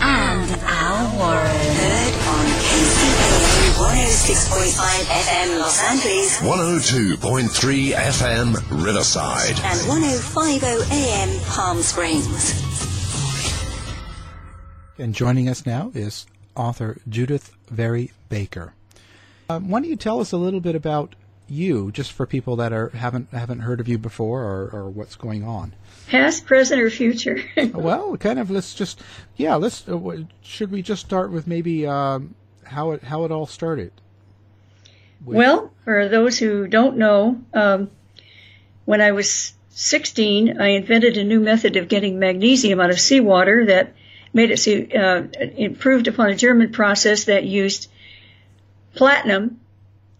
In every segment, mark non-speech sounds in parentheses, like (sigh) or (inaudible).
and Al Warren. Heard on KCAA 106.5 FM Los Angeles 102.3 FM Riverside. and 105.0 AM Palm Springs. And joining us now is author Judyth Vary Baker. Um, why don't you tell us a little bit about you, just for people that are haven't haven't heard of you before, or, or what's going on? Past, present, or future? (laughs) well, kind of. Let's just yeah. Let's. Uh, should we just start with maybe um, how it how it all started? well, for those who don't know, um, when I was 16, I invented a new method of getting magnesium out of seawater that made it uh, improved upon a German process that used platinum,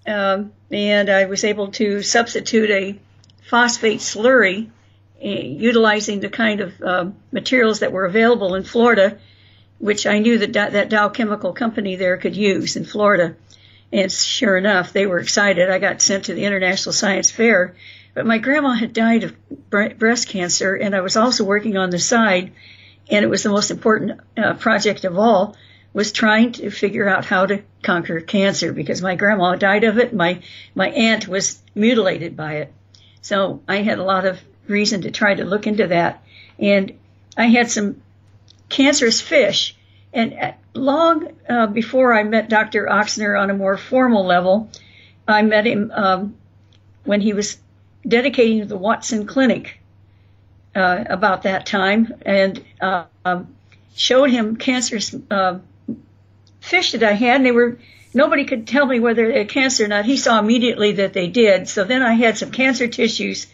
um, and I was able to substitute a phosphate slurry utilizing the kind of um materials that were available in Florida, which I knew that Dow- that Dow Chemical Company there could use in Florida. And sure enough, they were excited. I got sent to the International Science Fair, but my grandma had died of breast cancer, and I was also working on the side, and it was the most important uh, project of all was trying to figure out how to conquer cancer because my grandma died of it. My my aunt was mutilated by it, so I had a lot of reason to try to look into that, and I had some cancerous fish. And long uh, before I met Dr. Ochsner on a more formal level, I met him um, when he was dedicating the Watson Clinic uh, about that time, and uh, um, showed him cancerous uh, fish that I had, and they were nobody could tell me whether they had cancer or not. He saw immediately that they did. So then I had some cancer tissues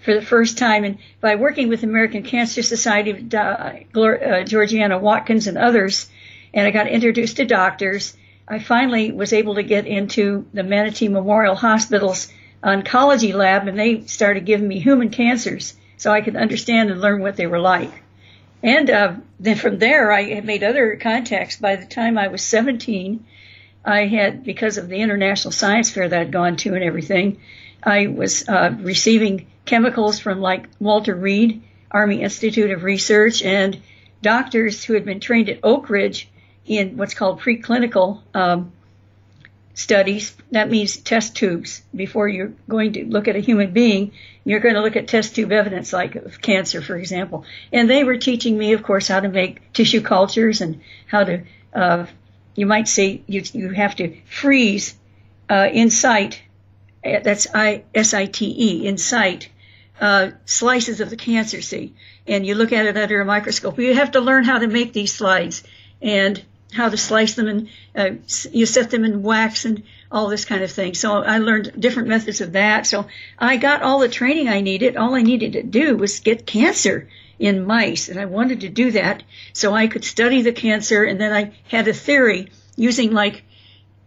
for the first time, and by working with the American Cancer Society, uh, uh, Georgiana Watkins and others, and I got introduced to doctors. I finally was able to get into the Manatee Memorial Hospital's oncology lab, and they started giving me human cancers so I could understand and learn what they were like. And uh, then from there, I had made other contacts. By the time I was 17, I had, because of the international science fair that I'd gone to and everything, I was uh, receiving chemicals from like Walter Reed, Army Institute of Research, and doctors who had been trained at Oak Ridge in what's called preclinical um, studies. That means test tubes. Before you're going to look at a human being, you're going to look at test tube evidence, like of cancer, for example. And they were teaching me, of course, how to make tissue cultures and how to, uh, you might say, you you have to freeze uh, in sight. That's I S I T E in. Uh, slices of the cancer, see, and you look at it under a microscope. You have to learn how to make these slides and how to slice them, and uh, you set them in wax and all this kind of thing. So I learned different methods of that. So I got all the training I needed. All I needed to do was get cancer in mice, and I wanted to do that so I could study the cancer. And then I had a theory using like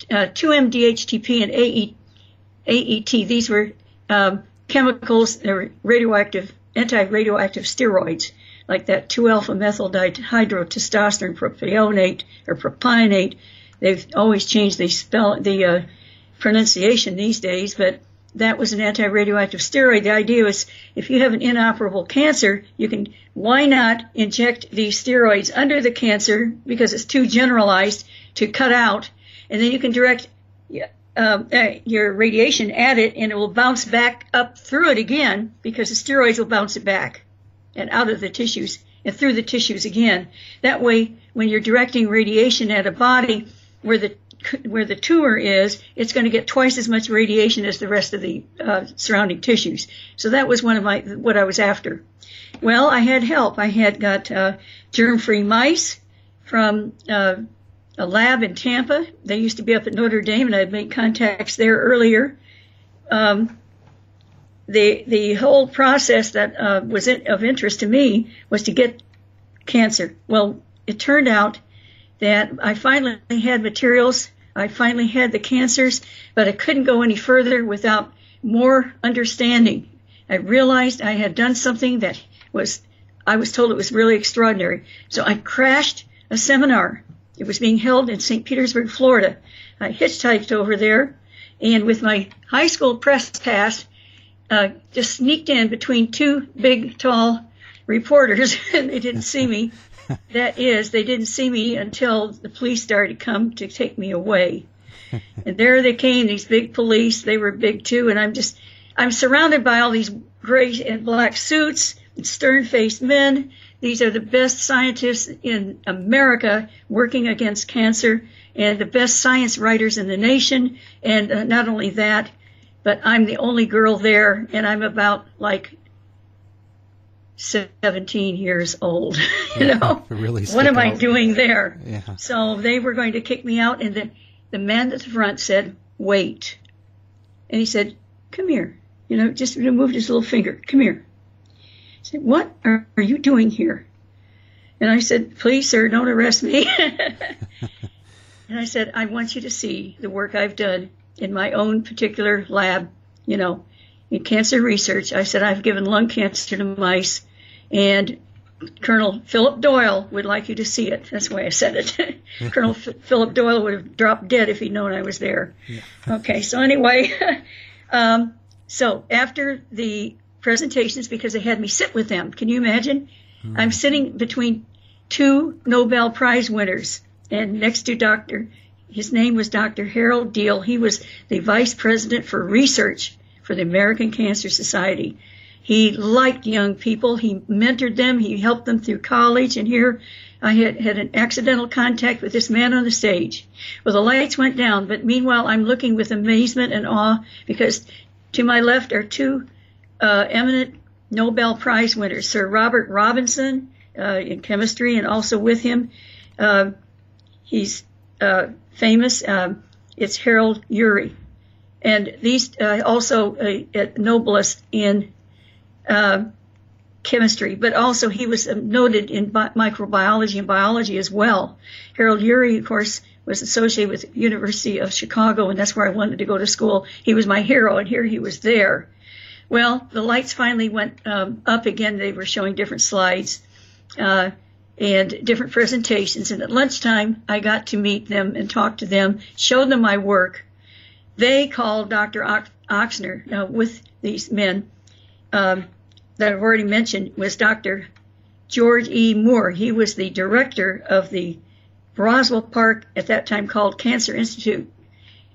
uh, 2-MDHTP and AE, AET. These were um, chemicals. Radioactive, anti-radioactive steroids like that 2-alpha methyl dihydrotestosterone propionate or propionate. They've always changed the spell, the uh, pronunciation these days, but that was an anti-radioactive steroid. The idea was if you have an inoperable cancer, you can, why not inject these steroids under the cancer because it's too generalized to cut out, and then you can direct um, uh, your radiation at it and it will bounce back up through it again because the steroids will bounce it back and out of the tissues and through the tissues again. That way, when you're directing radiation at a body where the where the tumor is, it's going to get twice as much radiation as the rest of the uh, surrounding tissues. So that was one of my what I was after. Well, I had help. I had got uh, germ-free mice from uh, a lab in Tampa. They used to be up at Notre Dame, and I'd made contacts there earlier. Um, the the whole process that uh, was in, of interest to me was to get cancer. Well, it turned out that I finally had materials. I finally had the cancers, but I couldn't go any further without more understanding. I realized I had done something that was I was told it was really extraordinary. So I crashed a seminar. It was being held in St. Petersburg, Florida. I hitchhiked over there, and with my high school press pass, uh, just sneaked in between two big, tall reporters, (laughs) and they didn't see me. (laughs) that is, they didn't see me until the police started to come to take me away. (laughs) and there they came, these big police. They were big too, and I'm just, I'm surrounded by all these gray and black suits and stern-faced men. These are the best scientists in America working against cancer and the best science writers in the nation. And uh, not only that, but I'm the only girl there, and I'm about like 17 years old. (laughs) you yeah, know, really what am out. I doing there? Yeah. So they were going to kick me out, and the the man at the front said, "Wait," and he said, "Come here." You know, just moved his little finger. Come here. I said, "What are, are you doing here?" And I said, "Please, sir, don't arrest me." (laughs) and I said, "I want you to see the work I've done in my own particular lab, you know, in cancer research. I said, I've given lung cancer to mice, and Colonel Philip Doyle would like you to see it. That's why I said it. (laughs) Colonel F- Philip Doyle would have dropped dead if he'd known I was there. Yeah. okay, so anyway, (laughs) um, so after the presentations, because they had me sit with them, can you imagine? Mm-hmm. I'm sitting between two Nobel Prize winners, and next to Dr. His name was Dr. Harold Diehl. He was the vice president for research for the American Cancer Society. He liked young people. He mentored them. He helped them through college. And here I had, had an accidental contact with this man on the stage. Well, the lights went down, but meanwhile I'm looking with amazement and awe because to my left are two uh, eminent Nobel Prize winners, Sir Robert Robinson uh, in chemistry, and also with him, uh, he's uh, famous. Um, it's Harold Urey. And these also a, Nobelist in chemistry, but also he was noted in bi- microbiology and biology as well. Harold Urey, of course, was associated with University of Chicago, and that's where I wanted to go to school. He was my hero, and here he was there. Well, the lights finally went um, up again. They were showing different slides. Uh, and different presentations. And at lunchtime, I got to meet them and talk to them, showed them my work. They called Dr. Ochsner uh, with these men um, that I've already mentioned was Dr. George E. Moore. He was the director of the Roswell Park, at that time called Cancer Institute.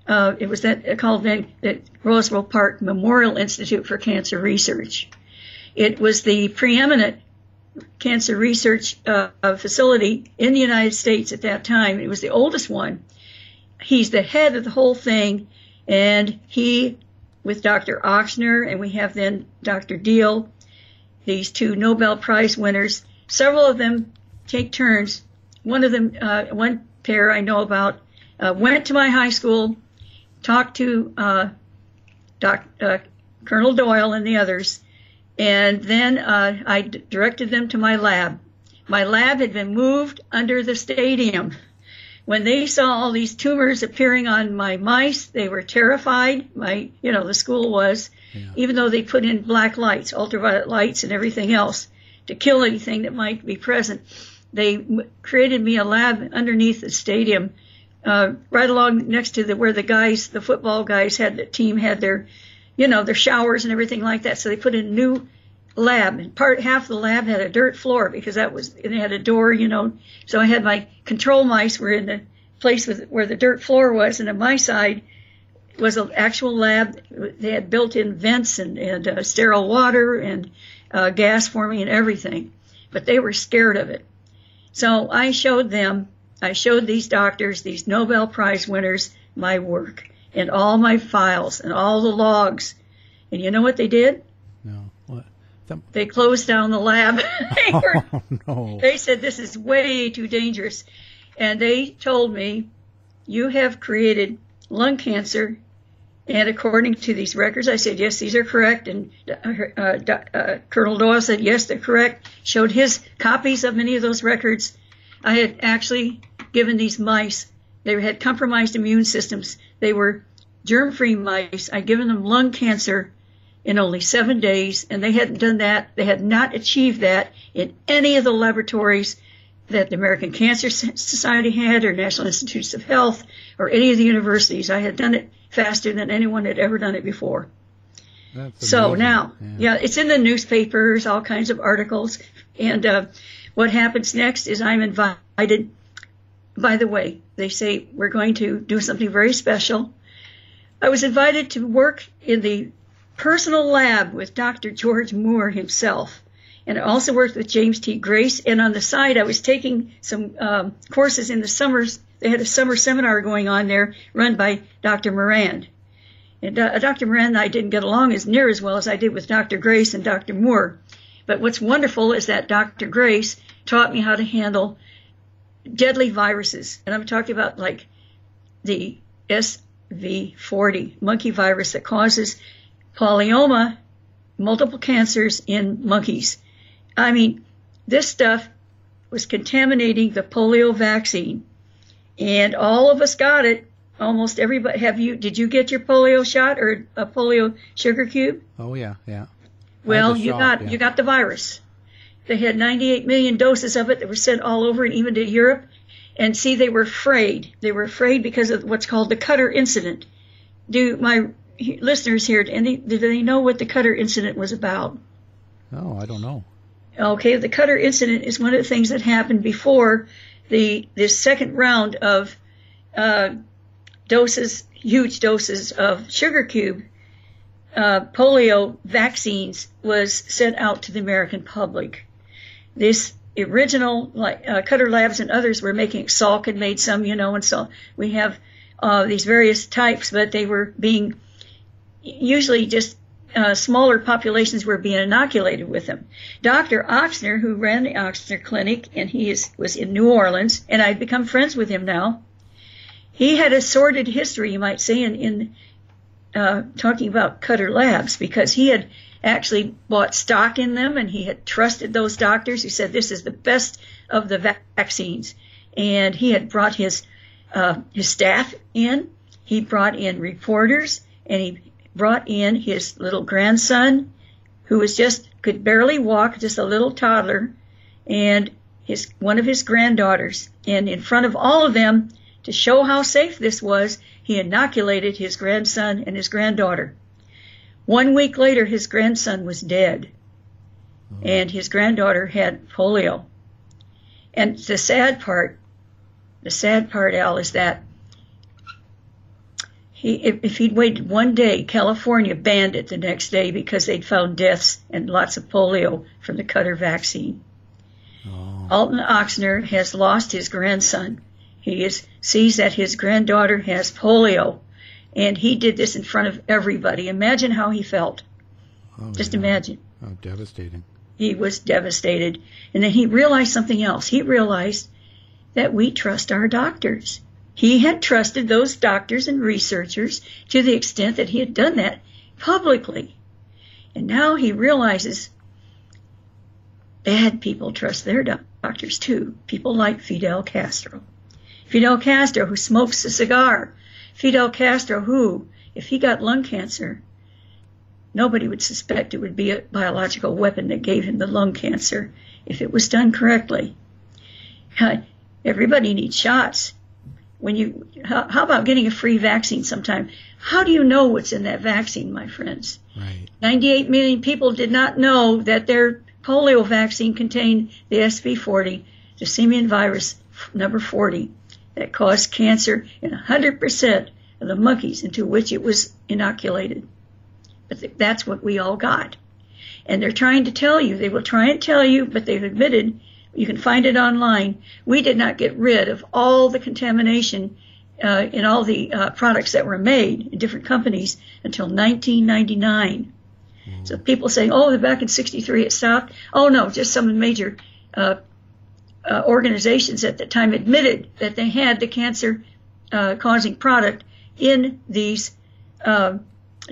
Uh, it was that called the, the Roswell Park Memorial Institute for Cancer Research. It was the preeminent cancer research uh, facility in the United States at that time. It was the oldest one. He's the head of the whole thing, and he, with Dr. Ochsner, and we have then Dr. Diehl, these two Nobel Prize winners. Several of them take turns. One of them, uh, one pair I know about, uh, went to my high school, talked to uh, Doc, uh, Colonel Doyle and the others, and then uh, I d- directed them to my lab. My lab had been moved under the stadium. When they saw all these tumors appearing on my mice, they were terrified. My, you know, the school was, even though they put in black lights, ultraviolet lights, and everything else to kill anything that might be present. They m- created me a lab underneath the stadium, uh, right along next to the where the guys, the football guys, had the team had their, you know, their showers and everything like that. So they put in a new lab, and part half the lab had a dirt floor because that was it had a door, you know. So I had my control mice were in the place with where the dirt floor was, and on my side was an actual lab. They had built-in vents and, and uh, sterile water and uh, gas forming and everything, but they were scared of it. So I showed them, I showed these doctors, these Nobel Prize winners, my work and all my files and all the logs. And you know what they did? No. What? They closed down the lab. (laughs) (laughs) they, were, Oh no. they said this is way too dangerous. And they told me, you have created lung cancer. And according to these records, I said, yes, these are correct. And uh, uh, uh, Colonel Doyle said, yes, they're correct. Showed his copies of many of those records. I had actually given these mice, they had compromised immune systems. They were germ-free mice. I'd given them lung cancer in only seven days, and they hadn't done that. They had not achieved that in any of the laboratories that the American Cancer Society had, or National Institutes of Health, or any of the universities. I had done it faster than anyone had ever done it before. That's So amazing. now, Yeah. yeah, it's in the newspapers, all kinds of articles. And uh, what happens next is I'm invited. By the way, they say we're going to do something very special. I was invited to work in the personal lab with Dr. George Moore himself. And I also worked with James T. Grace. And on the side, I was taking some um, courses in the summers. They had a summer seminar going on there run by Dr. Moran. And uh, Dr. Moran and I didn't get along as near as well as I did with Dr. Grace and Dr. Moore. But what's wonderful is that Dr. Grace taught me how to handle deadly viruses. And I'm talking about like the SV40 monkey virus that causes polyoma, multiple cancers in monkeys. I mean, this stuff was contaminating the polio vaccine. And all of us got it. Almost everybody. Have you? Did you get your polio shot or a polio sugar cube? Oh yeah, yeah. Well, you shot, got yeah. you got the virus. They had 98 million doses of it that were sent all over and even to Europe. And see, they were afraid. They were afraid because of what's called the Cutter incident. Do my listeners here, any, do they know what the Cutter incident was about? Oh, I don't know. Okay, the Cutter incident is one of the things that happened before the this second round of uh, doses, huge doses of sugar cube uh, polio vaccines was sent out to the American public. This original, like uh, Cutter Labs and others, were making Salk had made some, you know, and so we have uh, these various types, but they were being usually just uh, smaller populations were being inoculated with them. Dr. Ochsner, who ran the Ochsner Clinic, and he is, was in New Orleans, and I've become friends with him now. He had a sordid history, you might say, in, in uh, talking about Cutter Labs because he had actually bought stock in them and he had trusted those doctors who said this is the best of the vac- vaccines. And he had brought his uh, his staff in. He brought in reporters and he brought in his little grandson who was just could barely walk, just a little toddler, and his one of his granddaughters. And in front of all of them, to show how safe this was, he inoculated his grandson and his granddaughter. One week later, his grandson was dead, and his granddaughter had polio. And the sad part, the sad part, Al, is that he, if, if he'd waited one day, California banned it the next day because they'd found deaths and lots of polio from the Cutter vaccine. Oh. Alton Ochsner has lost his grandson. He is, sees that his granddaughter has polio, and he did this in front of everybody. Imagine how he felt. Oh, Just yeah. imagine. Oh, devastating. He was devastated. And then he realized something else. He realized that we trust our doctors. he had trusted those doctors and researchers to the extent that he had done that publicly. And now he realizes bad people trust their doctors too. People like Fidel Castro. Fidel Castro, who smokes a cigar. Fidel Castro, who, if he got lung cancer, nobody would suspect it would be a biological weapon that gave him the lung cancer if it was done correctly. Everybody needs shots. When you how, how, about getting a free vaccine sometime? How do you know what's in that vaccine my friends? Right. 98 million people did not know that their polio vaccine contained the sv40 the simian virus number 40 that caused cancer in 100% of the monkeys into which it was inoculated but that's what we all got and they're trying to tell you they will try and tell you but they've admitted you can find it online. We did not get rid of all the contamination uh, in all the uh, products that were made in different companies until 1999. Mm. So people saying, "Oh, back in '63 it stopped." Oh no, just some major uh, uh, organizations at the time admitted that they had the cancer-causing uh, product in these uh,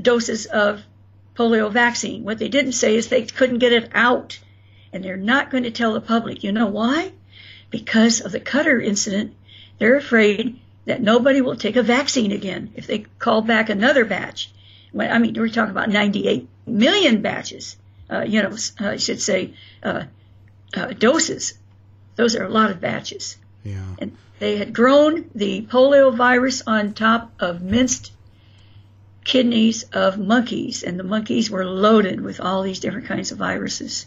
doses of polio vaccine. What they didn't say is they couldn't get it out and they're not going to tell the public. You know why? Because of the Cutter incident. They're afraid that nobody will take a vaccine again if they call back another batch. I mean, we're talking about 98 million batches, uh, you know, I should say, uh, uh, doses. Those are a lot of batches. Yeah. And they had grown the polio virus on top of minced kidneys of monkeys, and the monkeys were loaded with all these different kinds of viruses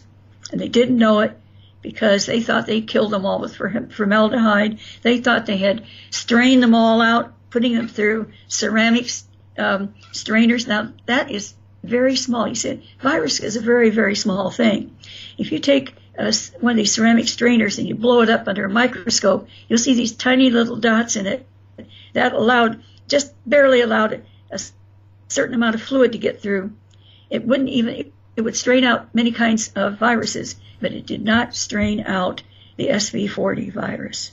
and they didn't know it because they thought they killed them all with formaldehyde. They thought they had strained them all out, putting them through ceramic um, strainers. Now that is very small. You said virus is a very very small thing. If you take Uh, a, one of these ceramic strainers and you blow it up under a microscope, you'll see these tiny little dots in it. That allowed just barely allowed a certain amount of fluid to get through. It wouldn't even it would strain out many kinds of viruses, but it did not strain out the SV40 virus.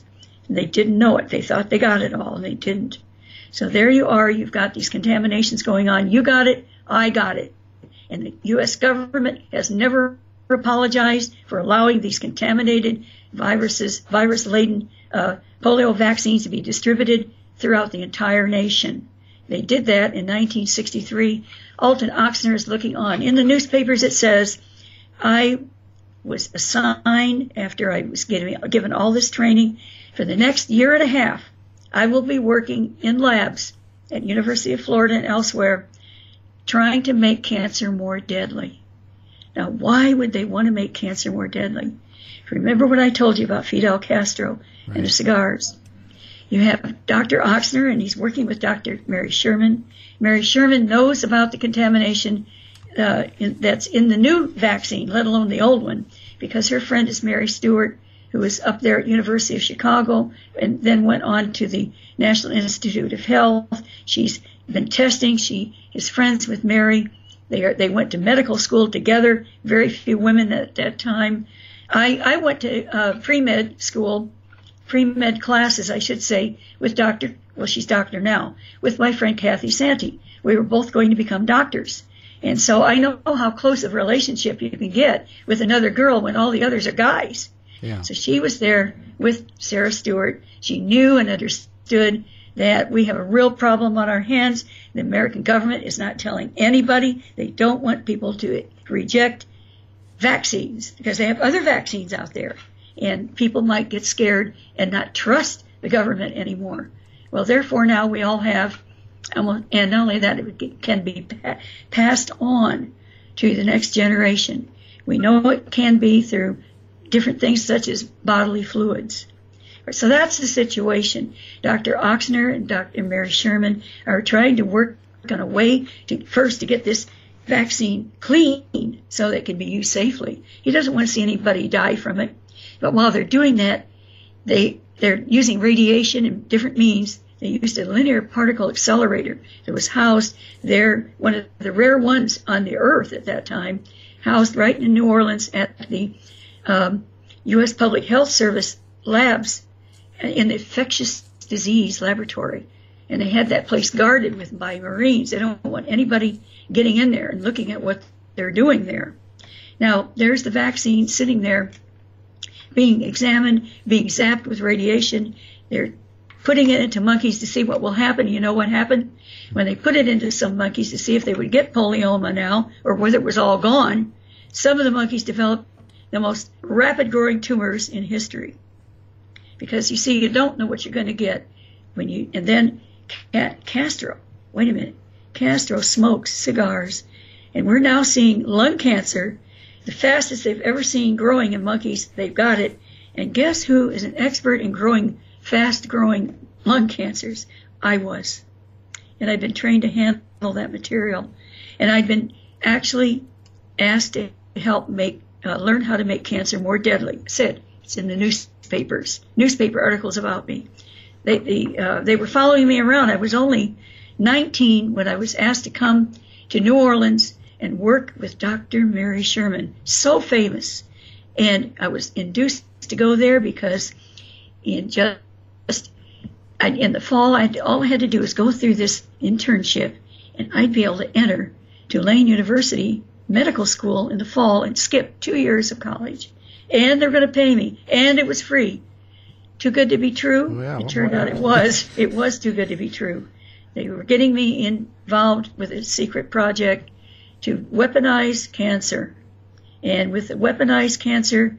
And they didn't know it. They thought they got it all, and they didn't. So there you are. You've got these contaminations going on. You got it. I got it. And the U.S. government has never apologized for allowing these contaminated viruses, virus-laden uh, polio vaccines to be distributed throughout the entire nation. They did that in 1963 Alton Ochsner is looking on. In the newspapers, it says, I was assigned after I was given, given all this training for the next year and a half. I will be working in labs at University of Florida and elsewhere trying to make cancer more deadly. Now, why would they want to make cancer more deadly? Remember what I told you about Fidel Castro right. and the cigars. You have Dr. Ochsner, and he's working with Dr. Mary Sherman. Mary Sherman knows about the contamination uh, in, that's in the new vaccine, let alone the old one, because her friend is Mary Stewart, who was up there at University of Chicago and then went on to the National Institute of Health. She's been testing. She is friends with Mary. They are, they went to medical school together. Very few women at that time. I, I went to uh, pre-med school pre-med classes, I should say, with Dr. Well, she's doctor now, with my friend Kathy Santee. We were both going to become doctors. And so I know how close of a relationship you can get with another girl when all the others are guys. Yeah. So she was there with Sarah Stewart. She knew and understood that we have a real problem on our hands. The American government is not telling anybody. They don't want people to reject vaccines because they have other vaccines out there and people might get scared and not trust the government anymore. Well, therefore now we all have, and not only that, it can be passed on to the next generation. We know it can be through different things such as bodily fluids. So that's the situation. Dr. Ochsner and Dr. Mary Sherman are trying to work on a way to first to get this vaccine clean so that it can be used safely. He doesn't want to see anybody die from it. But while they're doing that, they they're using radiation and different means. They used a linear particle accelerator that was housed there, one of the rare ones on the Earth at that time, housed right in New Orleans at the um, U.S. Public Health Service labs in the infectious disease laboratory. And they had that place guarded with by Marines. They don't want anybody getting in there and looking at what they're doing there. Now, there's the vaccine sitting there being examined, being zapped with radiation. They're putting it into monkeys to see what will happen. You know what happened? When they put it into some monkeys to see if they would get polyoma now or whether it was all gone, some of the monkeys developed the most rapid growing tumors in history. Because you see, you don't know what you're going to get when you, and then Castro, wait a minute, Castro smokes cigars, and we're now seeing lung cancer, the fastest they've ever seen growing in monkeys. They've got it. And guess who is an expert in growing fast growing lung cancers? I was. And I've been trained to handle that material. And I've been actually asked to help make, uh, learn how to make cancer more deadly. Said, it's in the newspapers, newspaper articles about me. They, they, uh, they were following me around. I was only 19 when I was asked to come to New Orleans and work with Dr. Mary Sherman, so famous. And I was induced to go there because in just in the fall, I'd, all I had to do was go through this internship, and I'd be able to enter Tulane University Medical School in the fall and skip two years of college. And they're going to pay me, and it was free too good to be true? It oh, turned out it was. It was too good to be true. They were getting me involved with a secret project to weaponize cancer. And with the weaponized cancer,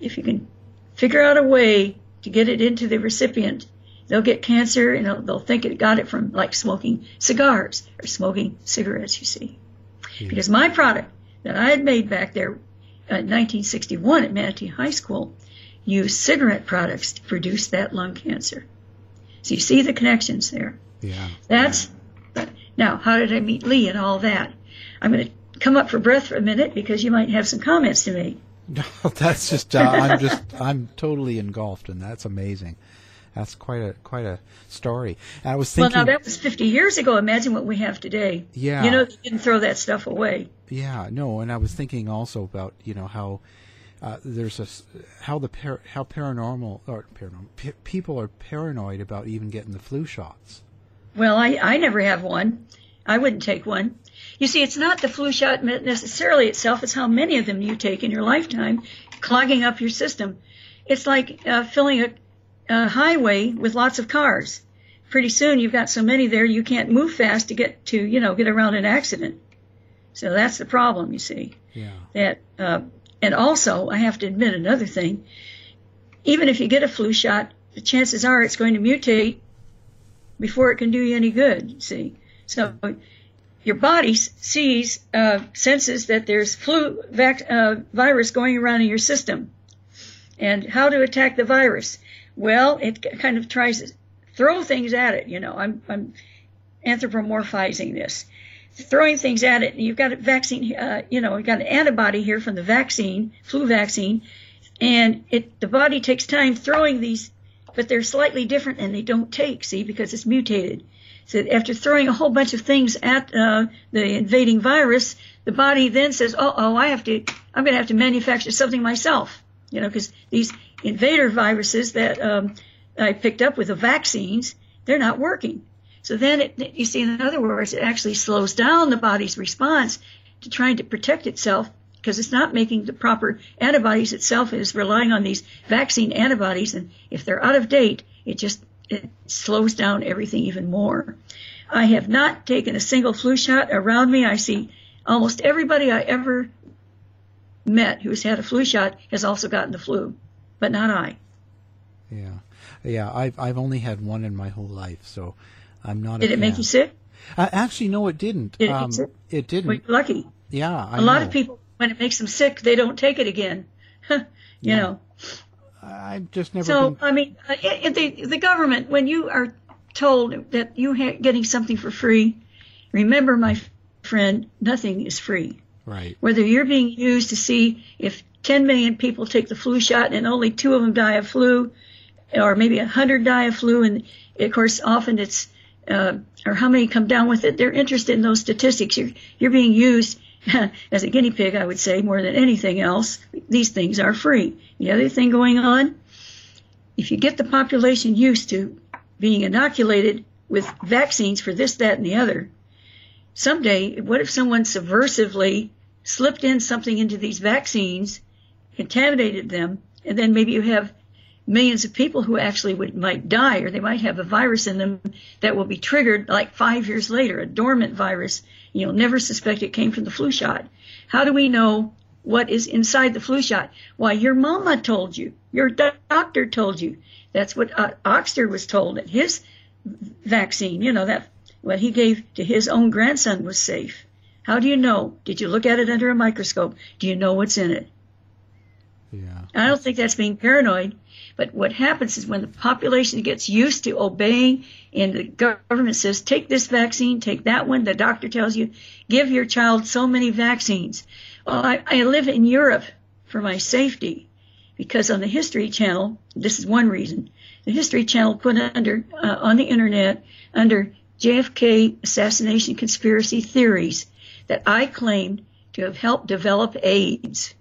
if you can figure out a way to get it into the recipient, they'll get cancer and they'll, they'll think it got it from like smoking cigars or smoking cigarettes, you see. Yeah. Because my product that I had made back there 1961 at Manatee High School use cigarette products to produce that lung cancer. So you see the connections there. Yeah. That's now. How did I meet Lee and all that? I'm going to come up for breath for a minute because you might have some comments to make. (laughs) No, that's just uh, I'm just I'm totally engulfed, and that's amazing. That's quite a quite a story. And I was thinking. Well, now that was 50 years ago. Imagine what we have today. Yeah. You know, they didn't throw that stuff away. Yeah. No, and I was thinking also about you know how uh, there's a how the par- how paranormal or paranormal p- people are paranoid about even getting the flu shots. Well, I I never have one. I wouldn't take one. You see, it's not the flu shot necessarily itself; it's how many of them you take in your lifetime, clogging up your system. It's like uh, filling a, a highway with lots of cars. Pretty soon, you've got so many there you can't move fast to get to you know get around an accident. So that's the problem, you see. Yeah. That uh, and also, I have to admit another thing. Even if you get a flu shot, the chances are it's going to mutate before it can do you any good, You see. So your body sees, uh, senses that there's flu vac- uh, virus going around in your system. And how to attack the virus? Well, it kind of tries to throw things at it, you know. I'm, I'm anthropomorphizing this throwing things at it. You've got a vaccine, uh, you know, you've got an antibody here from the vaccine, flu vaccine, and it the body takes time throwing these, but they're slightly different and they don't take, see, because it's mutated. So after throwing a whole bunch of things at uh, the invading virus, the body then says, "Oh, oh, I have to, I'm going to have to manufacture something myself," you know, because these invader viruses that um, I picked up with the vaccines, they're not working. So then it, you see, in other words, it actually slows down the body's response to trying to protect itself because it's not making the proper antibodies itself. It is relying on these vaccine antibodies. And if they're out of date, it just it slows down everything even more. I have not taken a single flu shot around me. I see almost everybody I ever met who's had a flu shot has also gotten the flu, but not I. Yeah, yeah. I've I've only had one in my whole life, so I'm not. Did it make you sick? Uh, actually, no, it didn't. Did it, um, it didn't. Well, lucky. Yeah, I a lot know. of people, when it makes them sick, they don't take it again. (laughs) you Yeah. know. I've just never. So been, I mean, uh, it, the the government, when you are told that you are getting something for free, remember, my friend, nothing is free. right. Whether you're being used to see if 10 million people take the flu shot and only two of them die of flu, or maybe 100 die of flu, and of course, often it's uh, or how many come down with it. They're interested in those statistics. You're you're being used (laughs) as a guinea pig, I would say, more than anything else. These things are free. The other thing going on, if you get the population used to being inoculated with vaccines for this, that, and the other. Someday, what if someone subversively slipped in something into these vaccines, contaminated them, and then maybe you have millions of people who actually would might die, or they might have a virus in them that will be triggered like five years later, a dormant virus. You'll never suspect it came from the flu shot. How do we know what is inside the flu shot? Why, your mama told you, your doctor told you. That's what uh, Ochsner was told that his vaccine, you know, that what he gave to his own grandson was safe. How do you know? Did you look at it under a microscope? Do you know what's in it? Yeah. I don't think that's being paranoid. But what happens is when the population gets used to obeying and the government says, take this vaccine, take that one, the doctor tells you, give your child so many vaccines. Well, I, I live in Europe for my safety because on the History Channel, this is one reason, the History Channel put under, uh, on the internet under JFK assassination conspiracy theories that I claimed to have helped develop AIDS.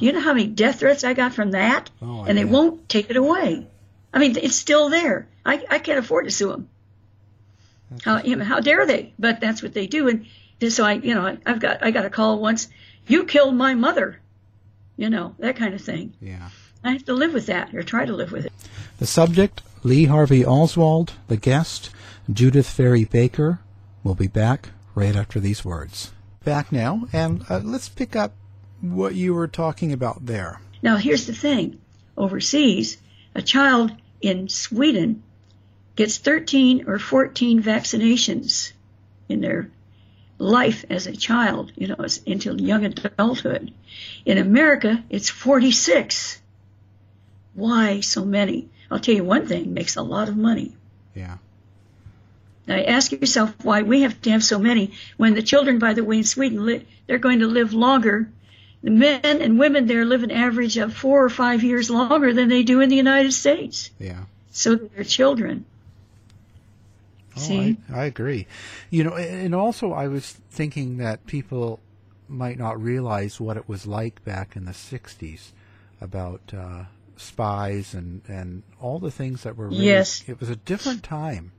Do you know how many death threats I got from that? Oh, and they yeah. won't take it away. I mean, it's still there. I, I can't afford to sue them. How, you know, how dare they? But that's what they do. And so I, you know, I, I've got, I got a call once. You killed my mother. You know, that kind of thing. Yeah. I have to live with that or try to live with it. The subject, Lee Harvey Oswald. The guest, Judyth Vary Baker. We'll be back right after these words. Back now, and uh, let's pick up what you were talking about there. Now, here's the thing. Overseas, a child in Sweden gets 13 or 14 vaccinations in their life as a child, you know, as, until young adulthood. In America, it's 46. Why so many? I'll tell you one thing, makes a lot of money. Yeah. Now, ask yourself why we have to have so many when the children, by the way, in Sweden, they're going to live longer. The men and women there live an average of four or five years longer than they do in the United States. Yeah. So their children. Oh, See? I, I agree. You know, and also I was thinking that people might not realize what it was like back in the 60s about uh, spies and, and all the things that were really, Yes. it was a different time.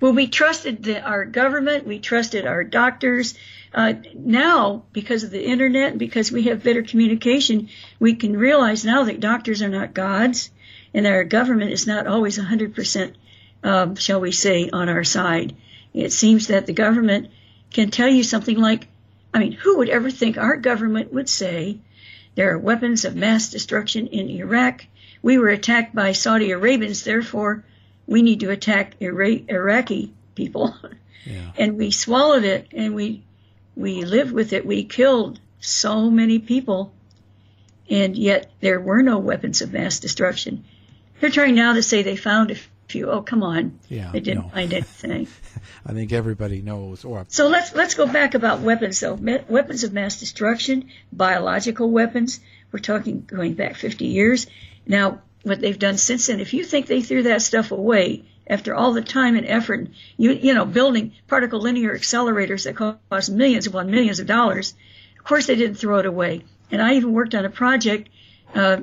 Well, we trusted the, our government, we trusted our doctors. Uh, now, because of the internet, and because we have better communication, we can realize now that doctors are not gods, and our government is not always 100%, um, shall we say, on our side. It seems that the government can tell you something like, I mean, who would ever think our government would say there are weapons of mass destruction in Iraq? We were attacked by Saudi Arabians, therefore we need to attack Ira- Iraqi people. Yeah. and we swallowed it and we we lived with it. We killed so many people, and yet there were no weapons of mass destruction. They're trying now to say they found a few. Oh, come on! Yeah, they didn't no. find anything. (laughs) I think everybody knows. Or So let's let's go back about weapons though. Me- weapons of mass destruction, biological weapons. We're talking going back 50 years. Now, what they've done since then, if you think they threw that stuff away after all the time and effort, you you know, building particle linear accelerators that cost millions upon millions of dollars, of course they didn't throw it away. And I even worked on a project uh,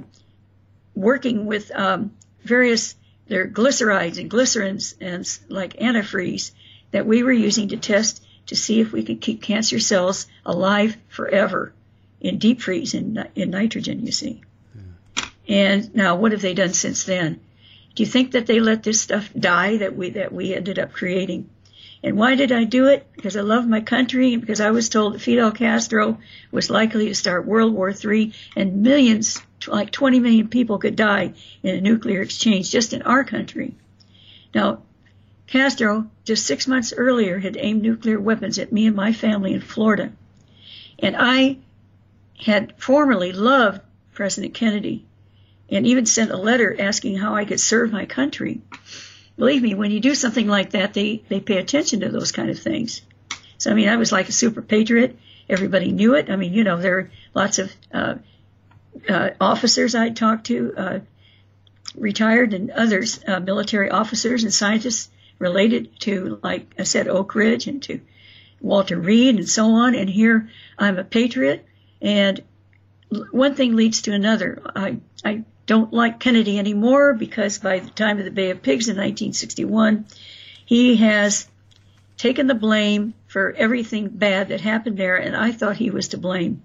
working with um, various their glycerides and glycerins and like antifreeze that we were using to test to see if we could keep cancer cells alive forever in deep freeze in, in nitrogen, you see. And now what have they done since then? Do you think that they let this stuff die that we, that we ended up creating? And why did I do it? Because I love my country and because I was told that Fidel Castro was likely to start World War III and millions, like 20 million people could die in a nuclear exchange just in our country. Now, Castro, just six months earlier, had aimed nuclear weapons at me and my family in Florida. And I had formerly loved President Kennedy and even sent a letter asking how I could serve my country. Believe me, when you do something like that, they, they pay attention to those kind of things. So, I mean, I was like a super patriot. Everybody knew it. I mean, you know, there are lots of uh, uh, officers I talked to, uh, retired and others, uh, military officers and scientists related to, like I said, Oak Ridge and to Walter Reed and so on. And here I'm a patriot and one thing leads to another. I, I don't like Kennedy anymore because by the time of the Bay of Pigs in 1961, he has taken the blame for everything bad that happened there, and I thought he was to blame.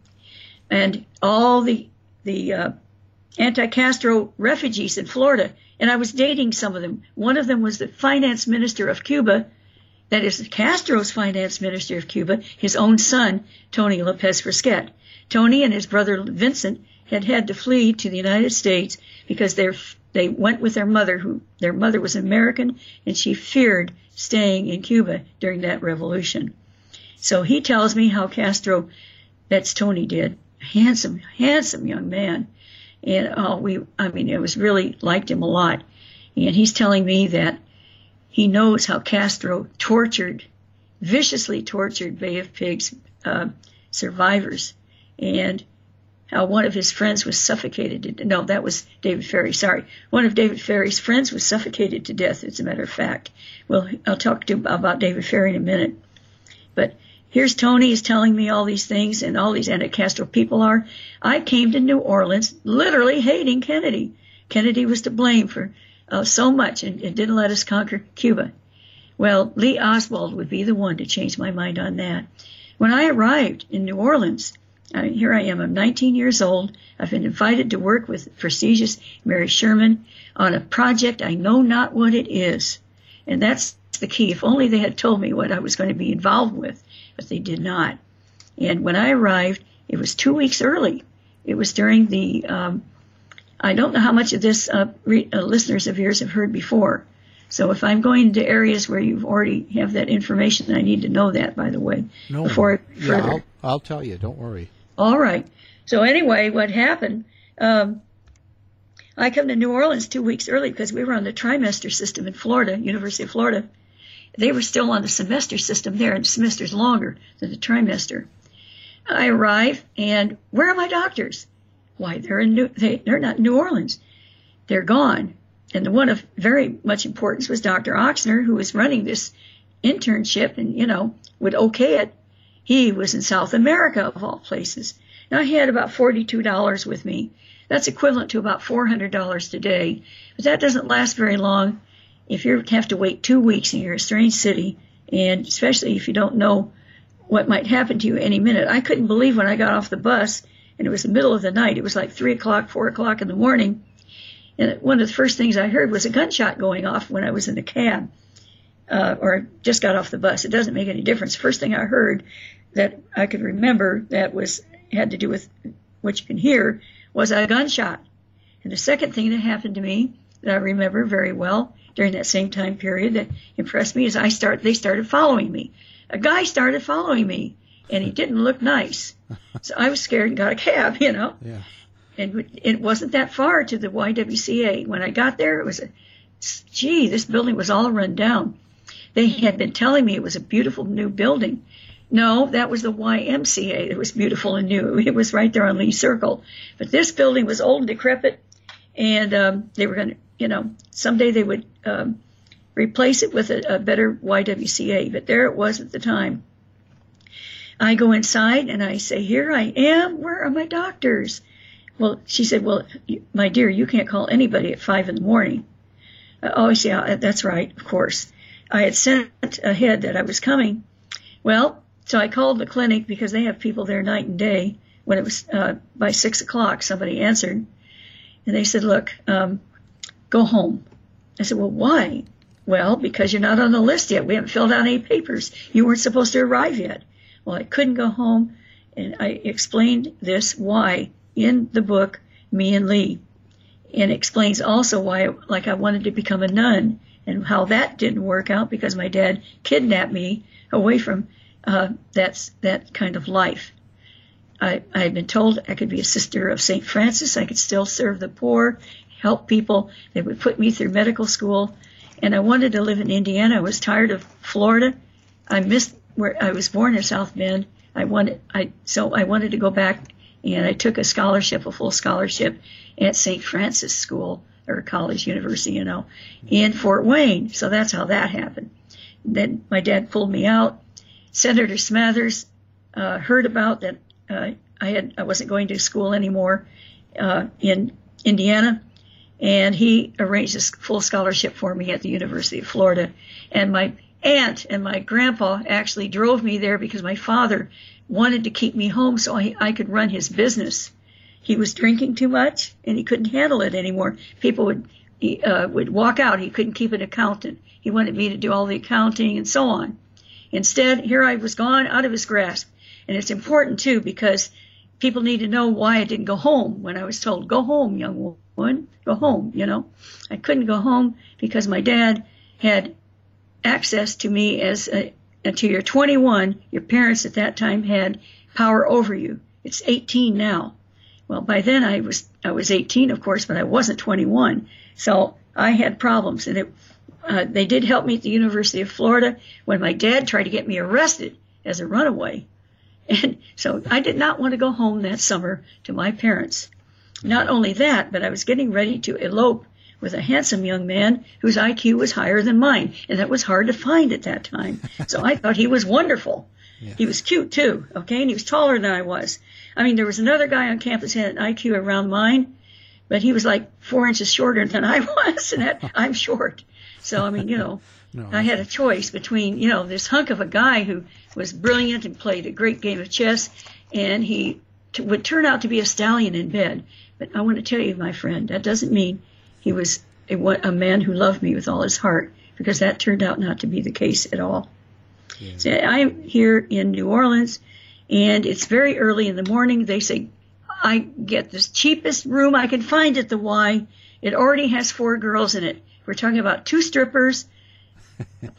And all the the uh, anti-Castro refugees in Florida, and I was dating some of them. One of them was the finance minister of Cuba, that is Castro's finance minister of Cuba, his own son, Tony Lopez Fresquet. Tony and his brother Vincent had had to flee to the United States because they they went with their mother, who their mother was American, and she feared staying in Cuba during that revolution. So he tells me how Castro, that's Tony did, handsome, handsome young man, and oh, we, I mean, it was really liked him a lot, and he's telling me that he knows how Castro tortured, viciously tortured Bay of Pigs uh, survivors, and how one of his friends was suffocated. To, no, that was David Ferrie. Sorry, one of David Ferrie's friends was suffocated to death. As a matter of fact, well, I'll talk to about David Ferrie in a minute. But here's Tony is telling me all these things, and all these anti-Castro people are. I came to New Orleans literally hating Kennedy. Kennedy was to blame for uh, so much and, and didn't let us conquer Cuba. Well, Lee Oswald would be the one to change my mind on that. When I arrived in New Orleans, uh, here I am. I'm 19 years old. I've been invited to work with prestigious Mary Sherman on a project I know not what it is. And that's the key. If only they had told me what I was going to be involved with, but they did not. And when I arrived, it was two weeks early. It was during the, um, I don't know how much of this uh, re- uh, listeners of yours have heard before. So if I'm going to areas where you've already have that information, I need to know that, by the way, no, before I yeah. I'll, I'll tell you. Don't worry. All right. So anyway, what happened? Um, I come to New Orleans two weeks early because we were on the trimester system in Florida, University of Florida. They were still on the semester system there, and the semester's longer than the trimester. I arrive, and where are my doctors? Why, they're in New, they, they're not in New Orleans. They're gone. And the one of very much importance was Dr. Ochsner, who was running this internship and, you know, would okay it. He was in South America, of all places. Now, I had about $42 with me. That's equivalent to about $400 today. But that doesn't last very long if you have to wait two weeks and you're in a strange city, and especially if you don't know what might happen to you any minute. I couldn't believe when I got off the bus, and it was the middle of the night. It was like 3 o'clock, 4 o'clock in the morning. And one of the first things I heard was a gunshot going off when I was in the cab, uh, or just got off the bus. It doesn't make any difference. First thing I heard that I could remember that was had to do with what you can hear was a gunshot. And the second thing that happened to me that I remember very well during that same time period that impressed me is I start they started following me. A guy started following me and he didn't look nice. (laughs) So I was scared and got a cab, you know. Yeah. And it wasn't that far to the YWCA. When I got there, it was a, gee, this building was all run down. They had been telling me it was a beautiful new building. No, that was the YMCA. It was beautiful and new. It was right there on Lee Circle. But this building was old and decrepit, and um, they were going to, you know, someday they would um, replace it with a, a better YWCA. But there it was at the time. I go inside and I say, Here I am. Where are my doctors? Well, she said, Well, my dear, you can't call anybody at five in the morning. Uh, oh, yeah, that's right, of course. I had sent ahead that I was coming. Well, so I called the clinic because they have people there night and day. When it was uh, by six o'clock, somebody answered, and they said, "Look, um, go home." I said, "Well, why?" Well, because you're not on the list yet. We haven't filled out any papers. You weren't supposed to arrive yet. Well, I couldn't go home, and I explained this why in the book Me and Lee, and explains also why, like, I wanted to become a nun and how that didn't work out because my dad kidnapped me away from uh, that's that kind of life. I, I had been told I could be a sister of St. Francis. I could still serve the poor, help people. They would put me through medical school. And I wanted to live in Indiana. I was tired of Florida. I missed where I was born in South Bend. I wanted, I, so I wanted to go back and I took a scholarship, a full scholarship at St. Francis School or college, university, you know, in Fort Wayne. So that's how that happened. Then my dad pulled me out. Senator Smathers uh, heard about that uh, I had I wasn't going to school anymore uh, in Indiana, and he arranged a full scholarship for me at the University of Florida. And my aunt and my grandpa actually drove me there because my father wanted to keep me home so I, I could run his business. He was drinking too much and he couldn't handle it anymore. People would he, uh, would walk out. He couldn't keep an accountant. He wanted me to do all the accounting and so on. Instead, here I was gone out of his grasp. And it's important too because people need to know why I didn't go home when I was told, go home, young woman, go home, you know. I couldn't go home because my dad had access to me as a, until you're 21, your parents at that time had power over you. It's 18 now. Well, by then I was, I was 18, of course, but I wasn't 21. So I had problems and it, uh, they did help me at the University of Florida when my dad tried to get me arrested as a runaway. And so I did not want to go home that summer to my parents. Not only that, but I was getting ready to elope with a handsome young man whose IQ was higher than mine, and that was hard to find at that time. So I thought he was wonderful. Yeah. He was cute too, okay, and he was taller than I was. I mean, there was another guy on campus who had an IQ around mine, but he was like four inches shorter than I (laughs) was, and that, I'm short. So I mean, you know, (laughs) no. I had a choice between, you know, this hunk of a guy who was brilliant and played a great game of chess, and he t- would turn out to be a stallion in bed. But I want to tell you, my friend, that doesn't mean he was a, a man who loved me with all his heart, because that turned out not to be the case at all. Yeah. So I'm here in New Orleans, and it's very early in the morning. They say I get the cheapest room I can find at the Y. It already has four girls in it. We're talking about two strippers,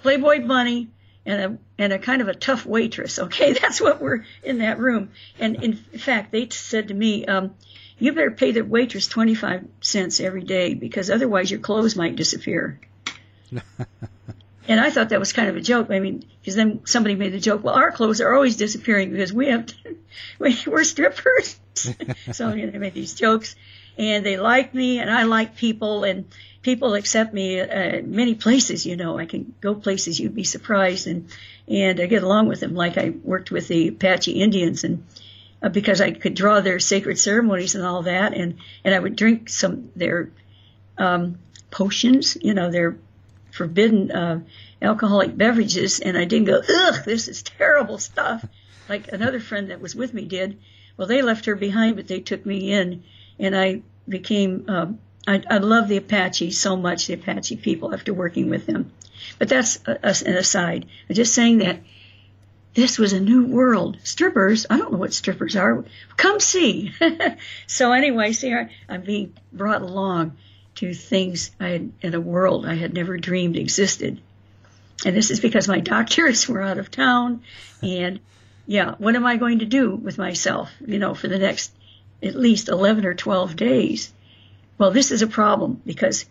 Playboy bunny, and a and a kind of a tough waitress. Okay, (laughs) that's what we're in that room. And in fact, they said to me, um, "You better pay the waitress twenty five cents every day because otherwise your clothes might disappear." (laughs) and I thought that was kind of a joke. I mean, because then somebody made the joke, "Well, our clothes are always disappearing because we have to, (laughs) we're strippers." so you know, they made these jokes, and they like me, and I like people, and people accept me at many places. You know, I can go places you'd be surprised, and and I get along with them. Like I worked with the Apache Indians, and uh, because I could draw their sacred ceremonies and all that, and and I would drink some their um, potions. You know, their forbidden uh, alcoholic beverages, and I didn't go, ugh, this is terrible stuff, like another friend that was with me did. Well, they left her behind, but they took me in, and I became uh, I, I love the Apache so much, the Apache people, after working with them. But that's a, a, an aside. I'm just saying that this was a new world. Strippers, I don't know what strippers are. Come see. (laughs) so anyway, see, I, I'm being brought along to things I had, in a world I had never dreamed existed. And this is because my (laughs) doctors were out of town. And yeah, what am I going to do with myself, you know, for the next at least 11 or 12 days? Well, this is a problem because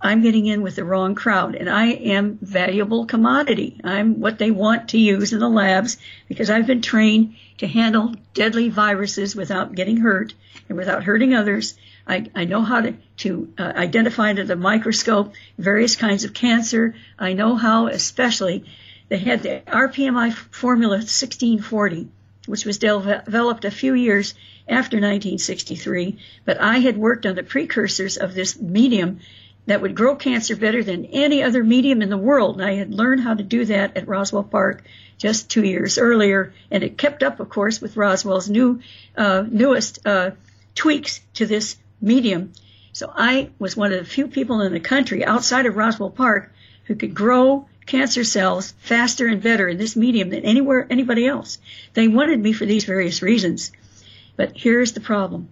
I'm getting in with the wrong crowd and I am valuable commodity. I'm what they want to use in the labs because I've been trained to handle deadly viruses without getting hurt and without hurting others. I, I know how to, to uh, identify under the microscope various kinds of cancer. I know how, especially, they had the RPMI formula 1640, which was developed a few years after 1963, but I had worked on the precursors of this medium that would grow cancer better than any other medium in the world. And I had learned how to do that at Roswell Park just two years earlier, and it kept up, of course, with Roswell's new, uh, newest uh, tweaks to this medium. So I was one of the few people in the country outside of Roswell Park who could grow cancer cells faster and better in this medium than anywhere anybody else. They wanted me for these various reasons. But here's the problem.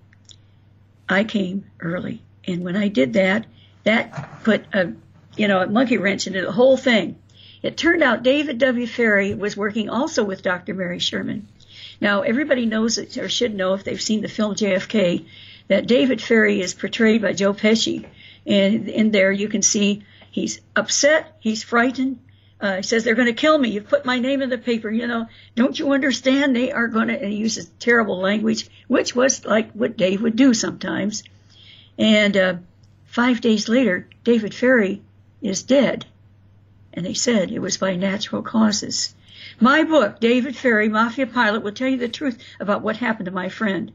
I came early. And when I did that, that put a, you know, a monkey wrench into the whole thing. It turned out David W. Ferrie was working also with Dr. Mary Sherman. Now, everybody knows it, or should know if they've seen the film JFK, that David Ferrie is portrayed by Joe Pesci. And in there you can see he's upset, he's frightened, uh, he says, they're going to kill me. You've put my name in the paper. You know, don't you understand? They are going to, and he uses terrible language, which was like what Dave would do sometimes. And, uh, five days later, David Ferrie is dead. And they said it was by natural causes. My book, David Ferrie, Mafia Pilot, will tell you the truth about what happened to my friend.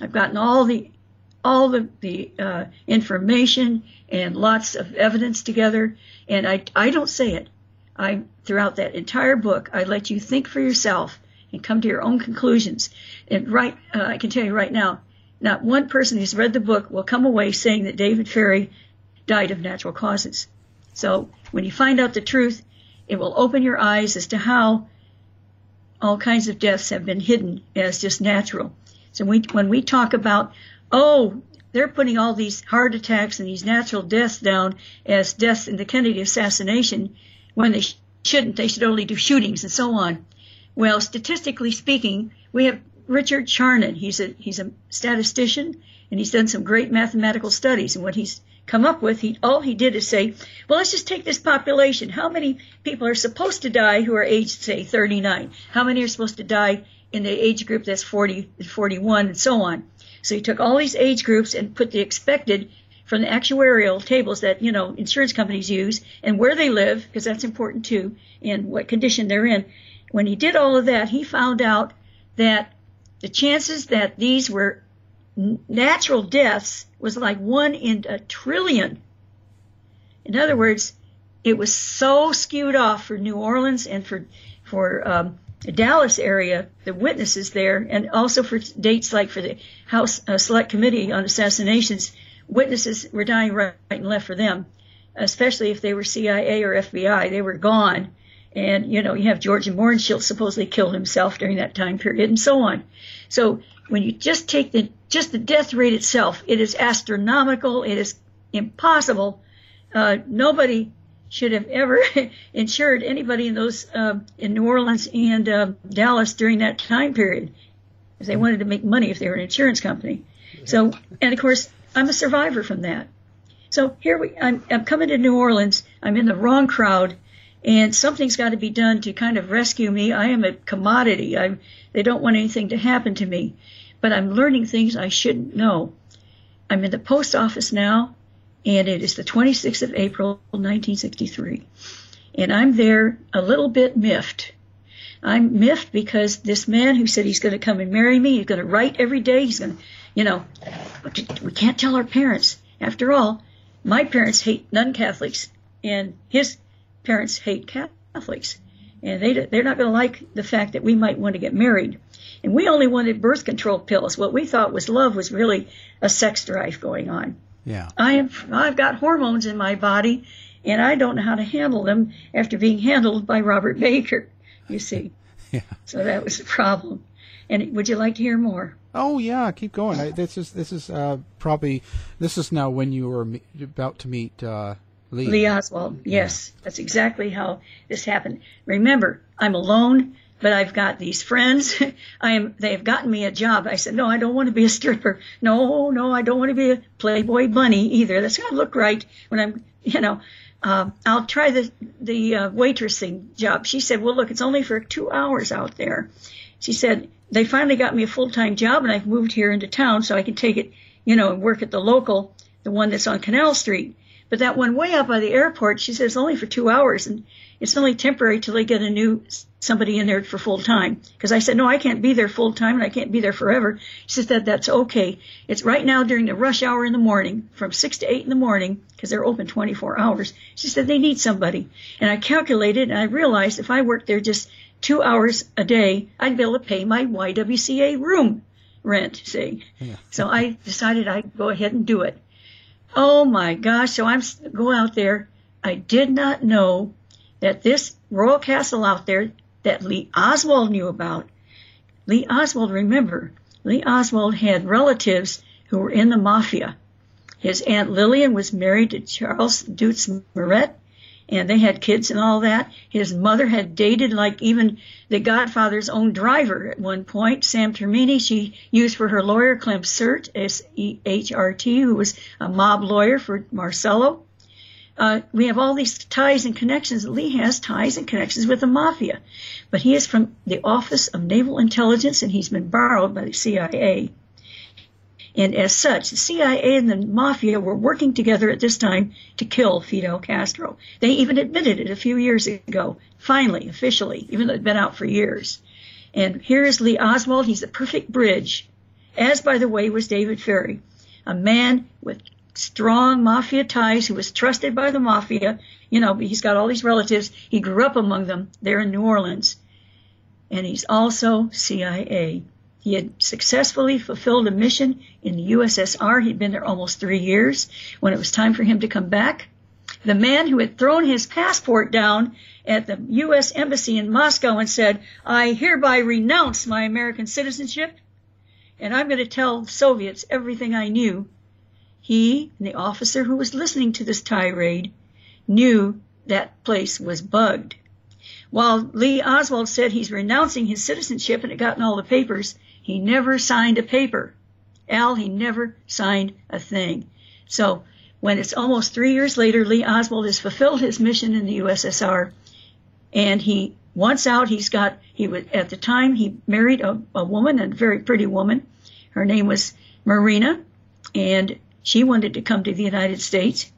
I've gotten all the all the, the uh, information and lots of evidence together, and I, I don't say it. I throughout that entire book, I let you think for yourself and come to your own conclusions. And right, uh, I can tell you right now, not one person who's read the book will come away saying that David Ferrie died of natural causes. So when you find out the truth, it will open your eyes as to how all kinds of deaths have been hidden as just natural. So we, when we talk about, oh, they're putting all these heart attacks and these natural deaths down as deaths in the Kennedy assassination when they shouldn't. They should only do shootings and so on. Well, statistically speaking, we have Richard Charnin. He's a he's a statistician and he's done some great mathematical studies. And what he's come up with, he all he did is say, well, let's just take this population. How many people are supposed to die who are aged say 39? How many are supposed to die in the age group that's 40, 41, and so on? So he took all these age groups and put the expected from the actuarial tables that you know insurance companies use and where they live because that's important too and what condition they're in. When he did all of that, he found out that the chances that these were natural deaths was like one in a trillion. In other words, it was so skewed off for New Orleans and for for um, Dallas area, the witnesses there, and also for dates like for the House uh, Select Committee on Assassinations, witnesses were dying right, right and left for them, especially if they were CIA or FBI. They were gone. And, you know, you have George Mohrenschildt supposedly killed himself during that time period and so on. So when you just take the, just the death rate itself, it is astronomical. It is impossible. Uh, nobody should have ever (laughs) insured anybody in those, uh, in New Orleans and, uh, Dallas during that time period. If they wanted to make money if they were an insurance company. So, and of course, I'm a survivor from that. So here we, I'm, I'm coming to New Orleans. I'm in the wrong crowd and something's got to be done to kind of rescue me. I am a commodity. I'm, they don't want anything to happen to me, but I'm learning things I shouldn't know. I'm in the post office now, and it is the 26th of April, 1963, and I'm there a little bit miffed. I'm miffed because this man who said he's going to come and marry me, he's going to write every day, he's going to, you know, we can't tell our parents. After all, my parents hate non-Catholics, and his parents hate Catholics, and they they're not going to like the fact that we might want to get married. And we only wanted birth control pills. What we thought was love was really a sex drive going on. Yeah. I am I've got hormones in my body, and I don't know how to handle them after being handled by Robert Baker. You see. (laughs) yeah. So that was the problem. And would you like to hear more? Oh yeah, keep going. I, this is this is uh, probably this is now when you were me- about to meet uh, Lee. Lee Oswald. Yes, yeah. that's exactly how this happened. Remember, I'm alone, but I've got these friends. (laughs) I am. They have gotten me a job. I said, no, I don't want to be a stripper. No, no, I don't want to be a Playboy bunny either. That's going to look right when I'm, you know. Uh, I'll try the the uh, waitressing job. She said, well, look, it's only for two hours out there. She said they finally got me a full time job, and I've moved here into town so I can take it, you know, and work at the local, the one that's on Canal Street. But that one way up by the airport, she says only for two hours, and it's only temporary till they get a new somebody in there for full time. Because I said, no, I can't be there full time, and I can't be there forever. She said that's okay. It's right now during the rush hour in the morning, from six to eight in the morning, because they're open 24 hours. She said they need somebody, and I calculated, and I realized if I worked there just two hours a day, I'd be able to pay my YWCA room rent. See, yeah. so I decided I'd go ahead and do it. Oh my gosh. So I'm go out there. I did not know that this royal castle out there that Lee Oswald knew about. Lee Oswald, remember, Lee Oswald had relatives who were in the mafia. His aunt Lillian was married to Charles Dutz Murret and they had kids and all that. His mother had dated like even the Godfather's own driver at one point, Sam Termine. She used for her lawyer Clem Sehrt, S-E-H-R-T, who was a mob lawyer for Marcello. Uh, we have all these ties and connections. Lee has ties and connections with the mafia, but he is from the Office of Naval Intelligence and he's been borrowed by the CIA. And as such, the CIA and the mafia were working together at this time to kill Fidel Castro. They even admitted it a few years ago, finally, officially, even though it had been out for years. And here is Lee Oswald. He's the perfect bridge, as by the way was David Ferrie, a man with strong mafia ties He was trusted by the mafia. You know, he's got all these relatives. He grew up among them there in New Orleans. And he's also CIA. He had successfully fulfilled a mission in the USSR. He'd been there almost three years. When it was time for him to come back, the man who had thrown his passport down at the U.S. Embassy in Moscow and said, I hereby renounce my American citizenship and I'm going to tell Soviets everything I knew. He and the officer who was listening to this tirade knew that place was bugged. While Lee Oswald said he's renouncing his citizenship and had gotten all the papers, he never signed a paper. Al, he never signed a thing. So when it's almost three years later, Lee Oswald has fulfilled his mission in the USSR, and he wants out. He's got he was at the time he married a, a woman, a very pretty woman. Her name was Marina, and she wanted to come to the United States.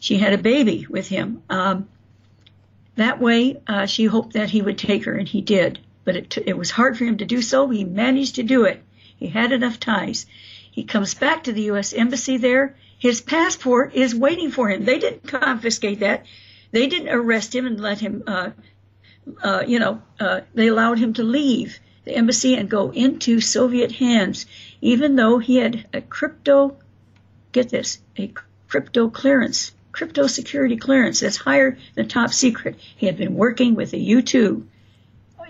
She had a baby with him. Um, that way, uh, she hoped that he would take her, and he did but it, t- it was hard for him to do so. He managed to do it. He had enough ties. He comes back to the U.S. Embassy there. His passport is waiting for him. They didn't confiscate that. They didn't arrest him and let him, uh, uh, you know, uh, they allowed him to leave the embassy and go into Soviet hands, even though he had a crypto, get this, a crypto clearance, crypto security clearance that's higher than top secret. He had been working with the U2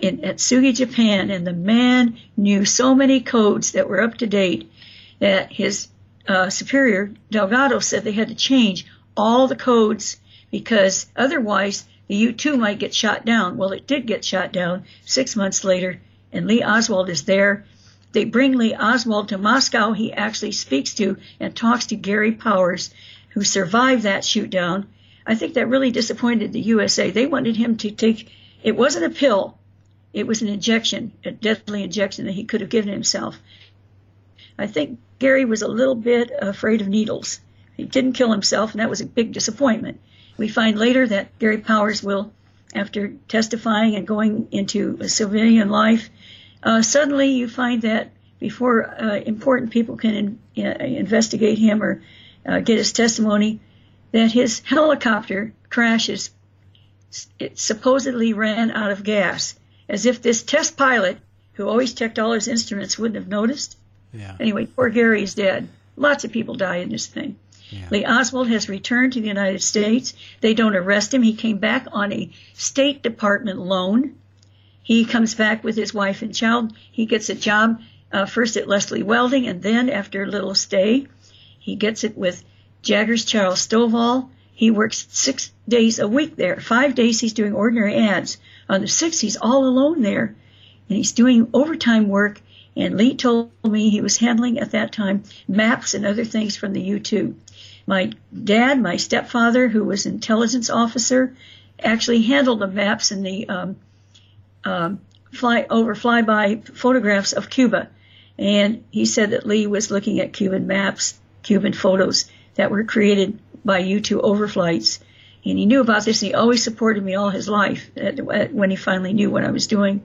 in, Atsugi, Japan, and the man knew so many codes that were up to date that his uh, superior, Delgado, said they had to change all the codes because otherwise the U-2 might get shot down. Well, it did get shot down six months later, and Lee Oswald is there. They bring Lee Oswald to Moscow. He actually speaks to and talks to Gary Powers, who survived that shoot down. I think that really disappointed the USA. They wanted him to take, it wasn't a pill. It was an injection, a deadly injection that he could have given himself. I think Gary was a little bit afraid of needles. He didn't kill himself, and that was a big disappointment. We find later that Gary Powers will, after testifying and going into a civilian life, uh, suddenly you find that before uh, important people can in, uh, investigate him or uh, get his testimony, that his helicopter crashes. It supposedly ran out of gas as if this test pilot, who always checked all his instruments, wouldn't have noticed. Yeah. Anyway, poor Gary is dead. Lots of people die in this thing. Yeah. Lee Oswald has returned to the United States. They don't arrest him. He came back on a State Department loan. He comes back with his wife and child. He gets a job uh, first at Leslie Welding, and then after a little stay, he gets it with Jaggars Chiles Stovall. He works six days a week there. Five days he's doing ordinary ads. On the sixth, he's all alone there, and he's doing overtime work. And Lee told me he was handling at that time maps and other things from the U2. My dad, my stepfather, who was intelligence officer, actually handled the maps and the um, um, fly over flyby photographs of Cuba. And he said that Lee was looking at Cuban maps, Cuban photos that were created by U2 overflights and he knew about this and he always supported me all his life at, at, when he finally knew what I was doing.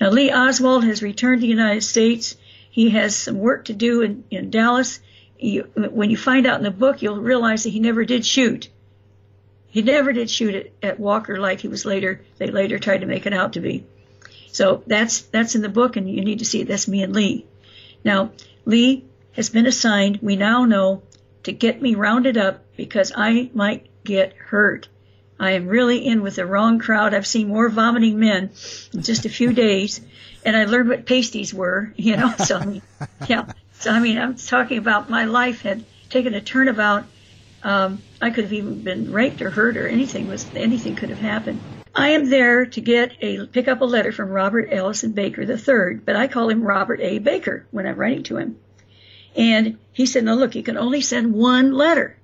Now, Lee Oswald has returned to the United States. He has some work to do in, in Dallas. He, when you find out in the book, you'll realize that he never did shoot. He never did shoot at, at Walker like he was later, they later tried to make it out to be. So that's, that's in the book and you need to see it. That's me and Lee. Now, Lee has been assigned, we now know, to get me rounded up because I might get hurt. I am really in with the wrong crowd. I've seen more vomiting men in just a few (laughs) days, and I learned what pasties were, you know. So, I mean, yeah. So, I mean, I'm talking about my life had taken a turnabout. Um, I could have even been raped or hurt or anything was anything could have happened. I am there to get a pick up a letter from Robert Ellison Baker III, but I call him Robert A. Baker when I'm writing to him. And he said, "No, look, you can only send one letter."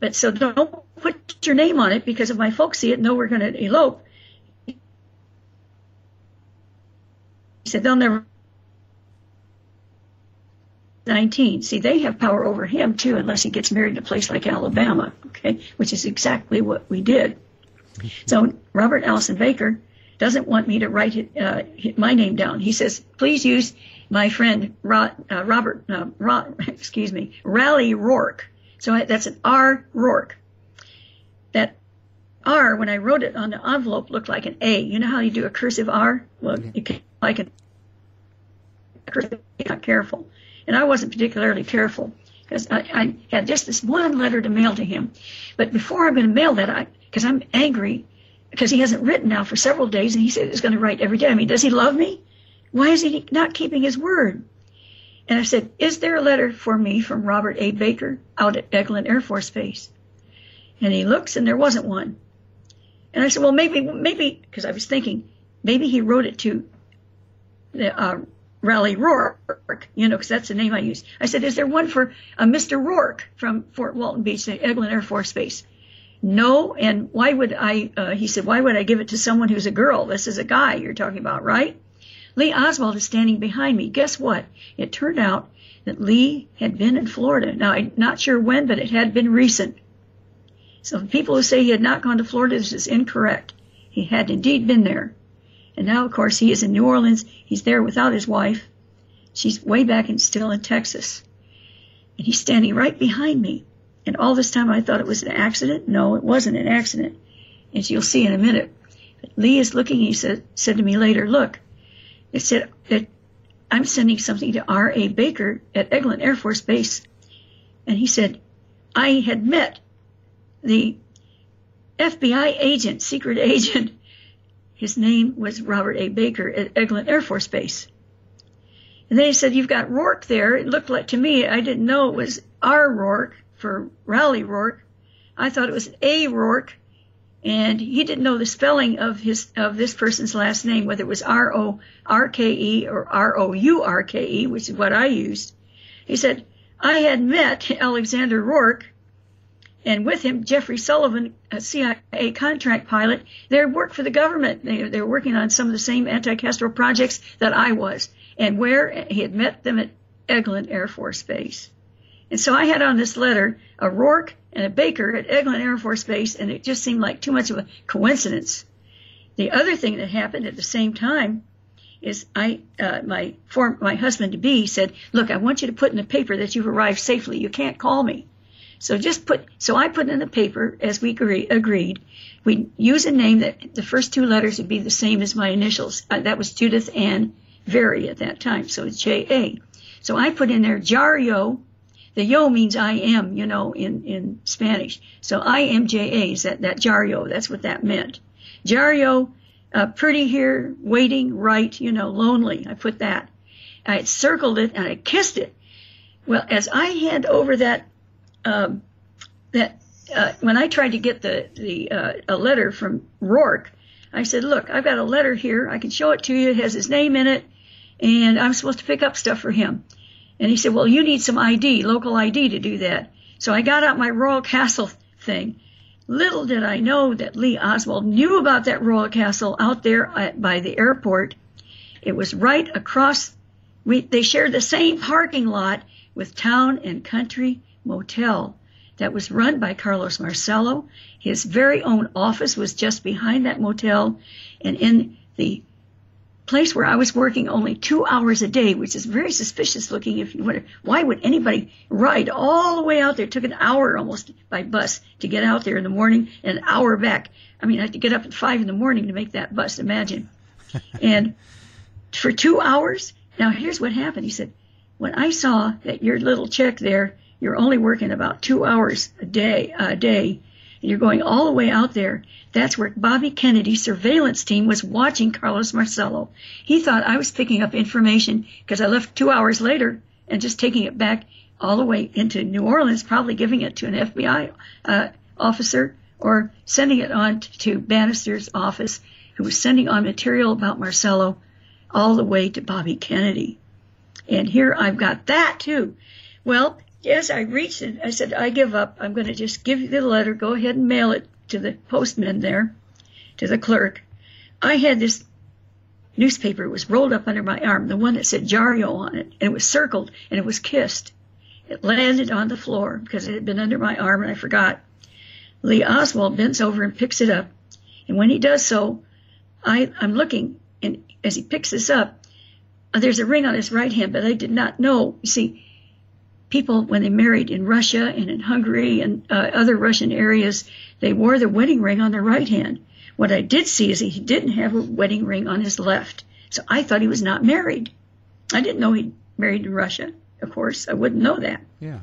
But so don't put your name on it because if my folks see it know we're going to elope, he said they'll never 19. See, they have power over him too, unless he gets married in a place like Alabama, okay, which is exactly what we did. So Robert Allison Baker doesn't want me to write it, uh, my name down. He says, please use my friend uh, Robert, uh, (laughs) excuse me, Raleigh Rourke. So I, that's an R Rourke. That R, when I wrote it on the envelope, looked like an A. You know how you do a cursive R? Well, you can like a cursive, not careful. And I wasn't particularly careful because I, I had just this one letter to mail to him. But before I'm going to mail that, I because I'm angry because he hasn't written now for several days, and he said he's going to write every day. I mean, does he love me? Why is he not keeping his word? And I said, Is there a letter for me from Robert A. Baker out at Eglin Air Force Base? And he looks, and there wasn't one. And I said, Well, maybe, maybe, because I was thinking, maybe he wrote it to the uh, Raleigh Rourke, you know, because that's the name I use. I said, Is there one for uh, Mr. Rourke from Fort Walton Beach, the Eglin Air Force Base? No, and why would I? Uh, he said, Why would I give it to someone who's a girl? This is a guy you're talking about, right? Lee Oswald is standing behind me. Guess what? It turned out that Lee had been in Florida. Now, I'm not sure when, but it had been recent. So people who say he had not gone to Florida, this is incorrect. He had indeed been there. And now, of course, he is in New Orleans. He's there without his wife. She's way back and still in Texas. And he's standing right behind me. And all this time I thought it was an accident. No, it wasn't an accident. As you'll see in a minute. But Lee is looking, he said, said to me later, look, it said that I'm sending something to R.A. Baker at Eglin Air Force Base. And he said, I had met the FBI agent, secret agent. His name was Robert A. Baker at Eglin Air Force Base. And then he said, You've got Rourke there. It looked like to me, I didn't know it was R. Rourke for Raleigh Rourke. I thought it was A. Rourke and he didn't know the spelling of his of this person's last name, whether it was R O R K E or R O U R K E, which is what I used. He said I had met Alexander Rourke, and with him Jeffrey Sullivan, a CIA contract pilot. They worked for the government. They they were working on some of the same anti-Castro projects that I was, and where he had met them at Eglin Air Force Base. And so I had on this letter a Rourke and a Baker at Eglin Air Force Base, and it just seemed like too much of a coincidence. The other thing that happened at the same time is I, uh, my form, my husband to be said, "Look, I want you to put in the paper that you've arrived safely. You can't call me." So just put, so I put in the paper as we agree, agreed. We use a name that the first two letters would be the same as my initials. Uh, that was Judyth Ann Vary at that time, so it's J A. So I put in there Jario the yo means I am, you know, in, in Spanish. So I am J-A is that, that Jario. That's what that meant. Jario, uh, pretty here, waiting, right, you know, lonely. I put that. I circled it and I kissed it. Well, as I hand over that, um, that, uh, when I tried to get the, the, uh, a letter from Rourke, I said, look, I've got a letter here. I can show it to you. It has his name in it and I'm supposed to pick up stuff for him. And he said, well, you need some ID, local ID to do that. So I got out my Royal Castle thing. Little did I know that Lee Oswald knew about that Royal Castle out there at, by the airport. It was right across, we, they shared the same parking lot with Town and Country Motel that was run by Carlos Marcello. His very own office was just behind that motel and in the place where I was working only two hours a day, which is very suspicious looking if you wonder why would anybody ride all the way out there? It took an hour almost by bus to get out there in the morning and an hour back. I mean, I had to get up at five in the morning to make that bus, imagine. (laughs) and for two hours, now here's what happened. He said, when I saw that your little check there, you're only working about two hours a day, a day, and you're going all the way out there. That's where Bobby Kennedy's surveillance team was watching Carlos Marcello. He thought I was picking up information because I left two hours later and just taking it back all the way into New Orleans, probably giving it to an FBI uh, officer or sending it on to Bannister's office, who was sending on material about Marcello all the way to Bobby Kennedy. And here I've got that too. Well, Yes, I reached it. I said, I give up. I'm going to just give you the letter. Go ahead and mail it to the postman there, to the clerk. I had this newspaper was rolled up under my arm, the one that said Jario on it, and it was circled and it was kissed. It landed on the floor because it had been under my arm and I forgot. Lee Oswald bends over and picks it up. And when he does so, I, I'm looking, and as he picks this up, uh, there's a ring on his right hand, but I did not know. You see, people, when they married in Russia and in Hungary and uh, other Russian areas, they wore the wedding ring on their right hand. What I did see is he didn't have a wedding ring on his left. So I thought he was not married. I didn't know he married in Russia. Of course, I wouldn't know that. Yeah.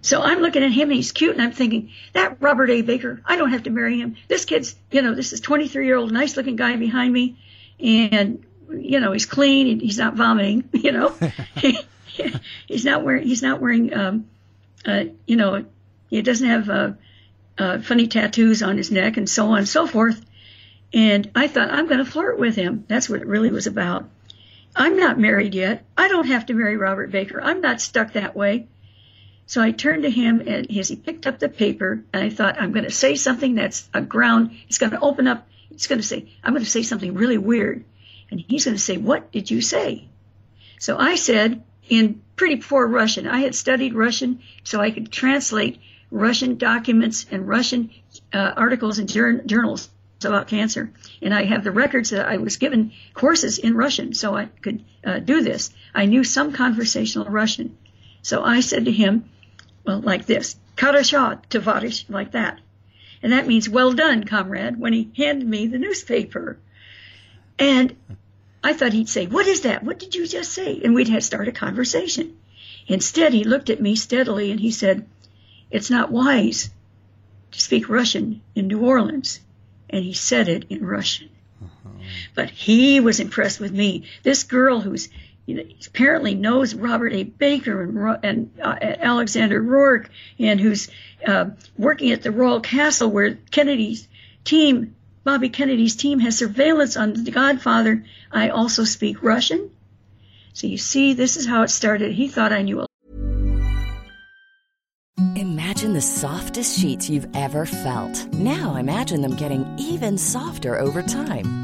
So I'm looking at him and he's cute and I'm thinking, that Robert A. Baker, I don't have to marry him. This kid's, you know, this is 23 year old nice looking guy behind me and, you know, he's clean and he's not vomiting, (laughs) you know, (laughs) (laughs) he's not wearing, he's not wearing, um, uh, you know, he doesn't have, uh, uh, funny tattoos on his neck and so on and so forth. And I thought, I'm going to flirt with him. That's what it really was about. I'm not married yet. I don't have to marry Robert Baker. I'm not stuck that way. So I turned to him and as he picked up the paper and I thought, I'm going to say something that's a ground. It's going to open up. It's going to say, I'm going to say something really weird. And he's going to say, what did you say? So I said in pretty poor Russian, I had studied Russian so I could translate Russian documents and Russian uh, articles and journals about cancer. And I have the records that I was given courses in Russian so I could uh, do this. I knew some conversational Russian. So I said to him, well, like this, Karasha, tovarish, like that. And that means well done, comrade, when he handed me the newspaper. And I thought he'd say, what is that? What did you just say? And we'd have start a conversation. Instead, he looked at me steadily and he said, it's not wise to speak Russian in New Orleans. And he said it in Russian. Uh-huh. But he was impressed with me. This girl who's you know, apparently knows Robert A. Baker and, and uh, Alexander Rourke, and who's uh, working at the Royal Castle where Kennedy's team, Bobby Kennedy's team, has surveillance on the Godfather. I also speak Russian. So you see, this is how it started. He thought I knew a Imagine the softest sheets you've ever felt. Now imagine them getting even softer over time.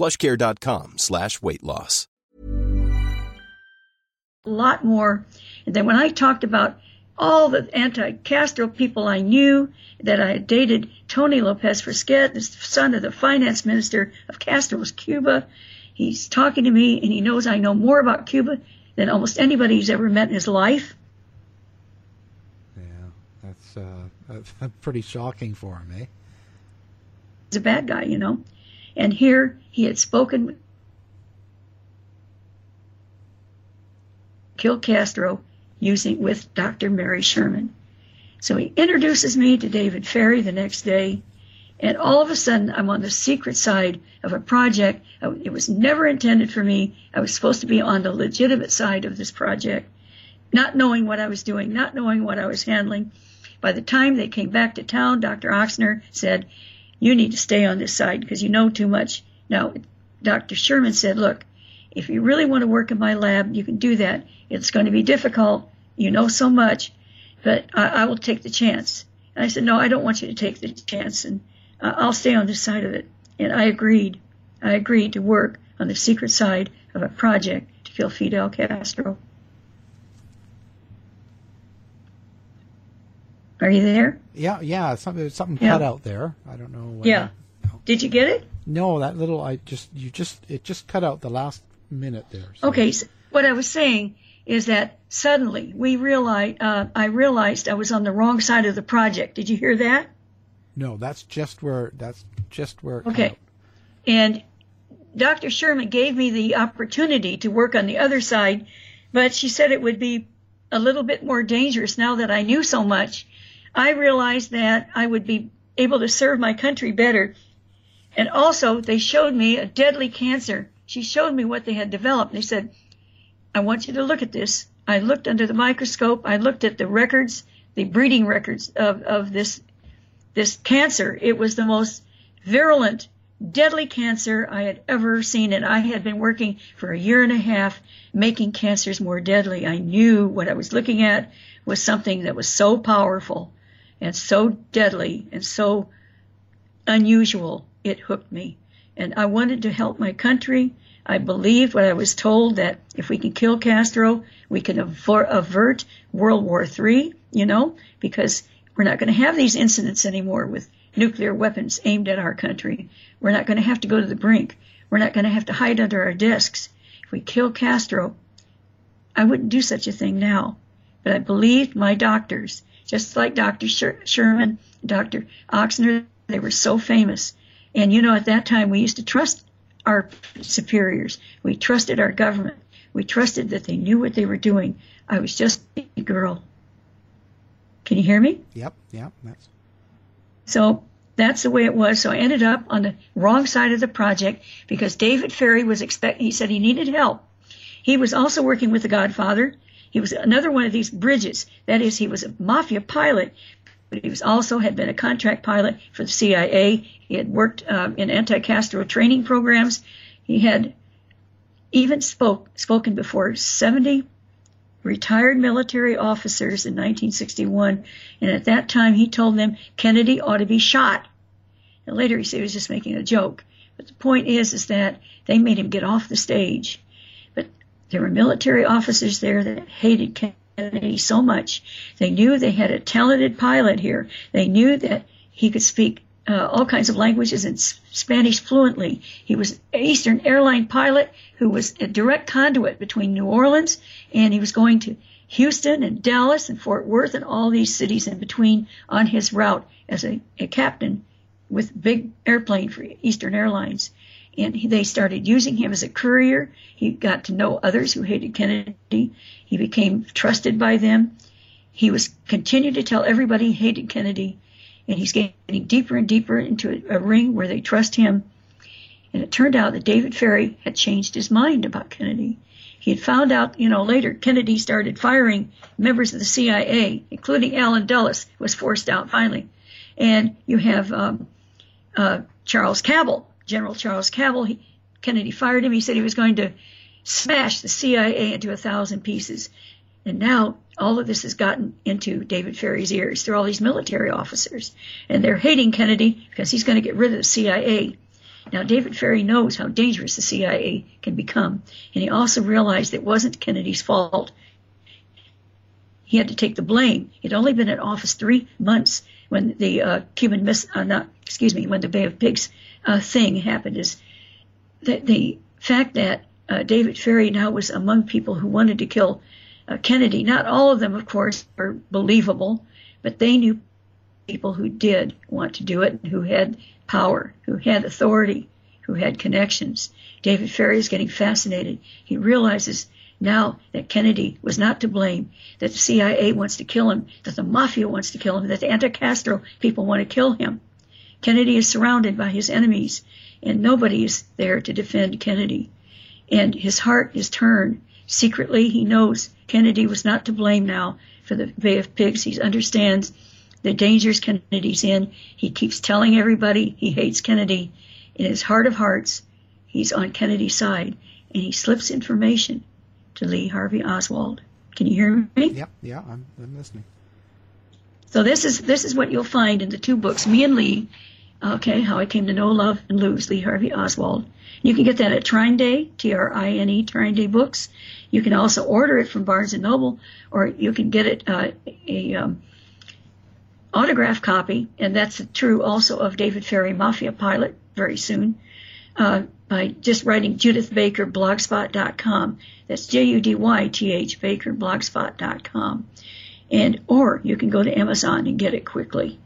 Plushcare.com slash weight loss. A lot more. And then when I talked about all the anti Castro people I knew, that I had dated Tony Lopez Fresquet, the son of the finance minister of Castro's Cuba, He's talking to me and he knows I know more about Cuba than almost anybody he's ever met in his life. Yeah, that's uh, (laughs) pretty shocking for him, eh? He's a bad guy, you know. And here he had spoken, kill Castro. using with Dr. Mary Sherman. So he introduces me to David Ferrie the next day, and all of a sudden I'm on the secret side of a project. It was never intended for me. I was supposed to be on the legitimate side of this project, not knowing what I was doing, not knowing what I was handling. By the time they came back to town, Dr. Ochsner said, you need to stay on this side because you know too much. Now, Dr. Sherman said, look, if you really want to work in my lab, you can do that. It's going to be difficult. You know so much, but I, I will take the chance. And I said, no, I don't want you to take the chance, and uh, I'll stay on this side of it. And I agreed. I agreed to work on the secret side of a project to kill Fidel Castro. Are you there? Yeah, yeah. Something something yeah. cut out there. I don't know. yeah. Did you get it? No, that little. I just you just it just cut out the last minute there. So. Okay. So what I was saying is that suddenly we realized uh, I realized I was on the wrong side of the project. Did you hear that? No, that's just where that's just where. okay. And Dr. Sherman gave me the opportunity to work on the other side, but she said it would be a little bit more dangerous now that I knew so much I realized that I would be able to serve my country better. And also, they showed me a deadly cancer. She showed me what they had developed. They said, I want you to look at this. I looked under the microscope. I looked at the records, the breeding records of, of this, this cancer. It was the most virulent, deadly cancer I had ever seen. And I had been working for a year and a half making cancers more deadly. I knew what I was looking at was something that was so powerful and so deadly and so unusual, it hooked me. And I wanted to help my country. I believed what I was told that if we can kill Castro, we can avert World War III, you know, because we're not going to have these incidents anymore with nuclear weapons aimed at our country. We're not going to have to go to the brink. We're not going to have to hide under our desks. If we kill Castro, I wouldn't do such a thing now. But I believed my doctors just like Dr. Sherman, Dr. Ochsner. They were so famous. And you know, at that time, we used to trust our superiors. We trusted our government. We trusted that they knew what they were doing. I was just a girl. Can you hear me? Yep, yep. That's... So that's the way it was. So I ended up on the wrong side of the project because David Ferrie was expect. He said he needed help. He was also working with the Godfather. He was another one of these bridges. That is, he was a mafia pilot, but he was also had been a contract pilot for the CIA. He had worked um, in anti-Castro training programs. He had even spoke spoken before 70 retired military officers in 1961, and at that time he told them Kennedy ought to be shot. And later he said he was just making a joke. But the point is, is that they made him get off the stage. There were military officers there that hated Kennedy so much. They knew they had a talented pilot here. They knew that he could speak uh, all kinds of languages and Spanish fluently. He was an Eastern airline pilot who was a direct conduit between New Orleans and he was going to Houston and Dallas and Fort Worth and all these cities in between on his route as a, a captain with big airplane for Eastern Airlines and they started using him as a courier. He got to know others who hated Kennedy. He became trusted by them. He was continued to tell everybody he hated Kennedy, and he's getting deeper and deeper into a, a ring where they trust him. And it turned out that David Ferrie had changed his mind about Kennedy. He had found out, you know, later Kennedy started firing members of the CIA, including Allen Dulles, was forced out finally. And you have um, uh, Charles Cabell, General Charles Cabell. He, Kennedy fired him. He said he was going to smash the CIA into a thousand pieces. And now all of this has gotten into David Ferrie's ears through all these military officers. And they're hating Kennedy because he's going to get rid of the CIA. Now, David Ferrie knows how dangerous the CIA can become. And he also realized it wasn't Kennedy's fault. He had to take the blame. He'd only been in office three months when the uh, Cuban miss, uh, not, excuse me, when the Bay of Pigs uh, thing happened is that the fact that uh, David Ferrie now was among people who wanted to kill uh, Kennedy. Not all of them, of course, are believable, but they knew people who did want to do it, who had power, who had authority, who had connections. David Ferrie is getting fascinated. He realizes now that Kennedy was not to blame, that the CIA wants to kill him, that the mafia wants to kill him, that the anti-Castro people want to kill him. Kennedy is surrounded by his enemies, and nobody is there to defend Kennedy. And his heart is turned. Secretly, he knows Kennedy was not to blame now for the Bay of Pigs. He understands the dangers Kennedy's in. He keeps telling everybody he hates Kennedy. In his heart of hearts, he's on Kennedy's side, and he slips information to Lee Harvey Oswald. Can you hear me? Yep, yeah, I'm, I'm listening. So this is this is what you'll find in the two books, Me and Lee. Okay, how I came to know, love, and lose Lee Harvey Oswald. You can get that at Trine Day, T-R-I-N-E, Trine Day Books. You can also order it from Barnes and Noble, or you can get it uh, a um, autograph copy, and that's true also of David Ferrie Mafia Pilot, very soon, uh, by just writing Judyth Baker blogspot.com. That's J-U-D-Y-T-H Baker blogspot.com. And, or you can go to Amazon and get it quickly.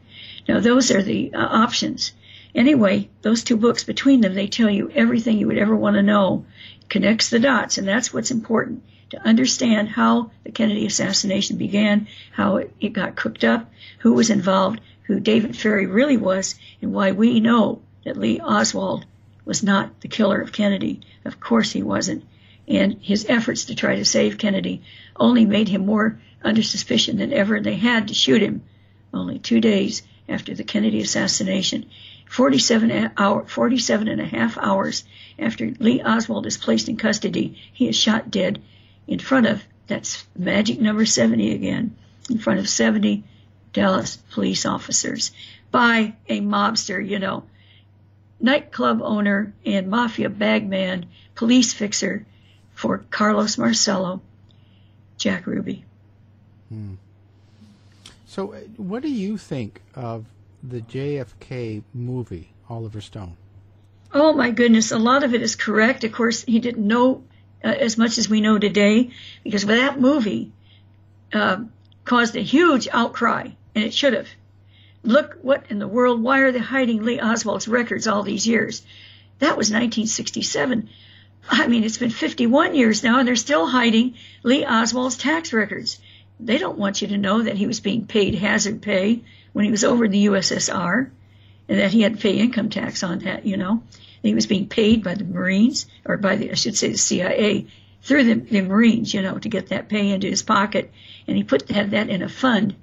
Now those are the uh, options. Anyway, those two books between them, they tell you everything you would ever want to know, connects the dots, and that's what's important to understand how the Kennedy assassination began, how it, it got cooked up, who was involved, who David Ferrie really was, and why we know that Lee Oswald was not the killer of Kennedy. Of course he wasn't. And his efforts to try to save Kennedy only made him more under suspicion than ever. They had to shoot him only two days after the Kennedy assassination. 47, hour, 47 and a half hours after Lee Oswald is placed in custody, he is shot dead in front of, that's magic number 70 again, in front of 70 Dallas police officers by a mobster, you know, nightclub owner and mafia bagman, police fixer for Carlos Marcello, Jack Ruby. Hmm. So, uh, what do you think of the JFK movie, Oliver Stone? Oh my goodness, a lot of it is correct. Of course, he didn't know uh, as much as we know today because that movie uh, caused a huge outcry, and it should have. Look what in the world, why are they hiding Lee Oswald's records all these years? That was 1967. I mean, it's been 51 years now, and they're still hiding Lee Oswald's tax records. They don't want you to know that he was being paid hazard pay when he was over in the USSR, and that he had to pay income tax on that, you know. He was being paid by the Marines, or by the, I should say, the CIA, through the, the Marines, you know, to get that pay into his pocket. And he put had that in a fund.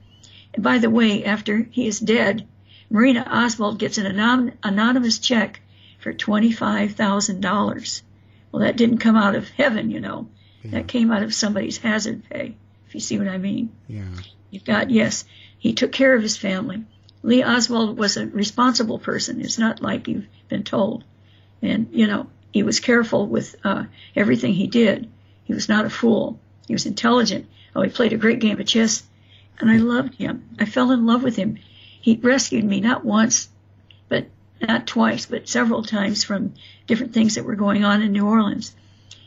And by the way, after he is dead, Marina Oswald gets an anon- anonymous check for $25,000. Well, that didn't come out of heaven, you know. Yeah. That came out of somebody's hazard pay, if you see what I mean. Yeah. You've got, yes, he took care of his family. Lee Oswald was a responsible person. It's not like you've been told. And, you know, he was careful with uh, everything he did. He was not a fool. He was intelligent. Oh, he played a great game of chess, and I loved him. I fell in love with him. He rescued me not once, but not twice, but several times from different things that were going on in New Orleans.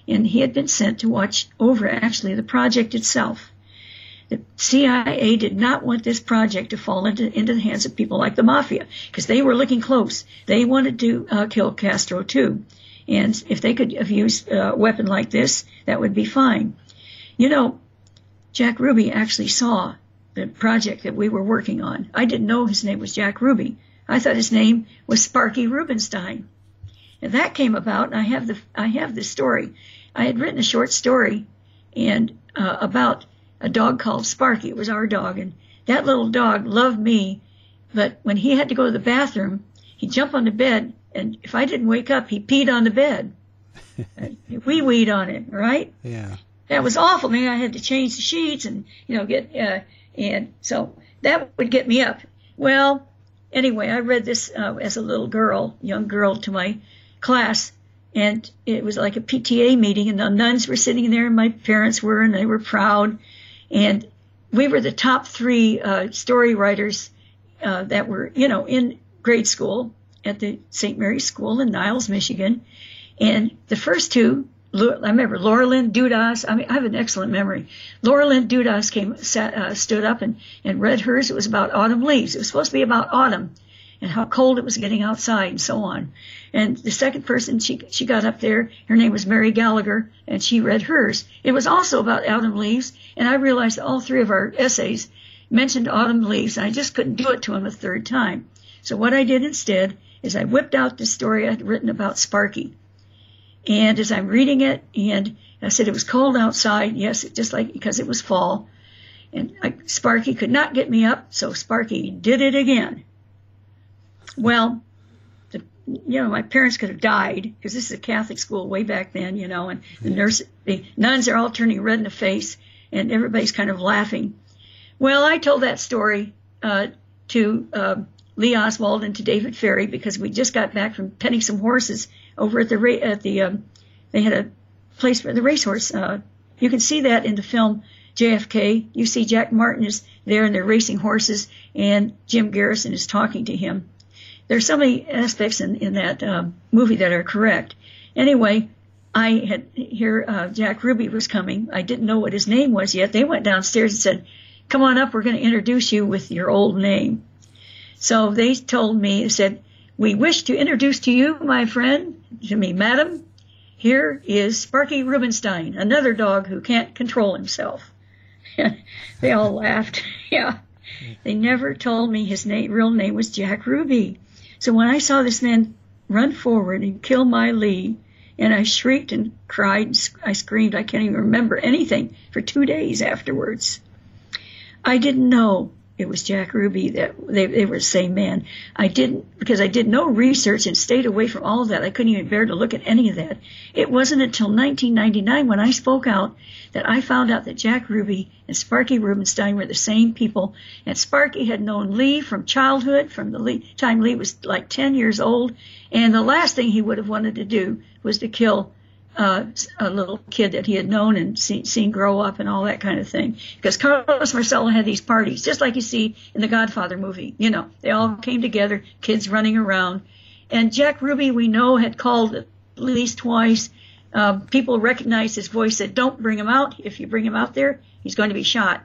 And he had been sent to watch over actually the project itself. The CIA did not want this project to fall into, into the hands of people like the mafia because they were looking close. They wanted to uh, kill Castro too. And if they could have used a weapon like this, that would be fine. You know, Jack Ruby actually saw the project that we were working on. I didn't know his name was Jack Ruby. I thought his name was Sparky Rubenstein. And that came about, and I have the I have the story. I had written a short story and uh, about a dog called Sparky. It was our dog, and that little dog loved me. But when he had to go to the bathroom, he'd jump on the bed, and if I didn't wake up, he peed on the bed. (laughs) we weed on it, right? Yeah. That was awful. Then I had to change the sheets and you know get uh, and so that would get me up. Well, anyway, I read this uh, as a little girl, young girl, to my class, and it was like a PTA meeting, and the nuns were sitting there, and my parents were, and they were proud. And we were the top three uh, story writers uh, that were, you know, in grade school at the St. Mary's School in Niles, Michigan. And the first two, I remember Laura Lynn Dudas. I mean, I have an excellent memory. Laura Lynn Dudas came, sat, uh, stood up and, and read hers. It was about autumn leaves. It was supposed to be about autumn. and how cold it was getting outside and so on. And the second person she she got up there, her name was Mary Gallagher, and she read hers. It was also about autumn leaves, and I realized all three of our essays mentioned autumn leaves, and I just couldn't do it to him a third time. So what I did instead is I whipped out the story I'd written about Sparky. And as I'm reading it, and I said it was cold outside, yes, just like because it was fall, and I, Sparky could not get me up, so Sparky did it again. Well, the, you know, my parents could have died because this is a Catholic school way back then, you know, and the nurse, the nuns are all turning red in the face, and everybody's kind of laughing. Well, I told that story uh, to uh, Lee Oswald and to David Ferrie because we just got back from petting some horses over at the at the um, they had a place for the racehorse. Uh, you can see that in the film JFK. You see Jack Martin is there and they're racing horses, and Jim Garrison is talking to him. There's so many aspects in in that um, movie that are correct. Anyway, I had here uh, Jack Ruby was coming. I didn't know what his name was yet. They went downstairs and said, "Come on up. We're going to introduce you with your old name." So they told me, said, "We wish to introduce to you, my friend, to me, madam. Here is Sparky Rubenstein, another dog who can't control himself." (laughs) they all laughed. (laughs) yeah. They never told me his real name was Jack Ruby. So when I saw this man run forward and kill my Lee, and I shrieked and cried, and I screamed, I can't even remember anything for two days afterwards. I didn't know it was Jack Ruby that they, they were the same man. I didn't, because I did no research and stayed away from all of that. I couldn't even bear to look at any of that. It wasn't until 1999 when I spoke out that I found out that Jack Ruby and Sparky Rubenstein were the same people. And Sparky had known Lee from childhood, from the Lee, time Lee was like 10 years old. And the last thing he would have wanted to do was to kill uh, a little kid that he had known and seen, grow up and all that kind of thing. Because Carlos Marcello had these parties, just like you see in the Godfather movie. You know, they all came together, kids running around. And Jack Ruby, we know, had called at least twice. Uh, people recognized his voice, said, don't bring him out. If you bring him out there, he's going to be shot.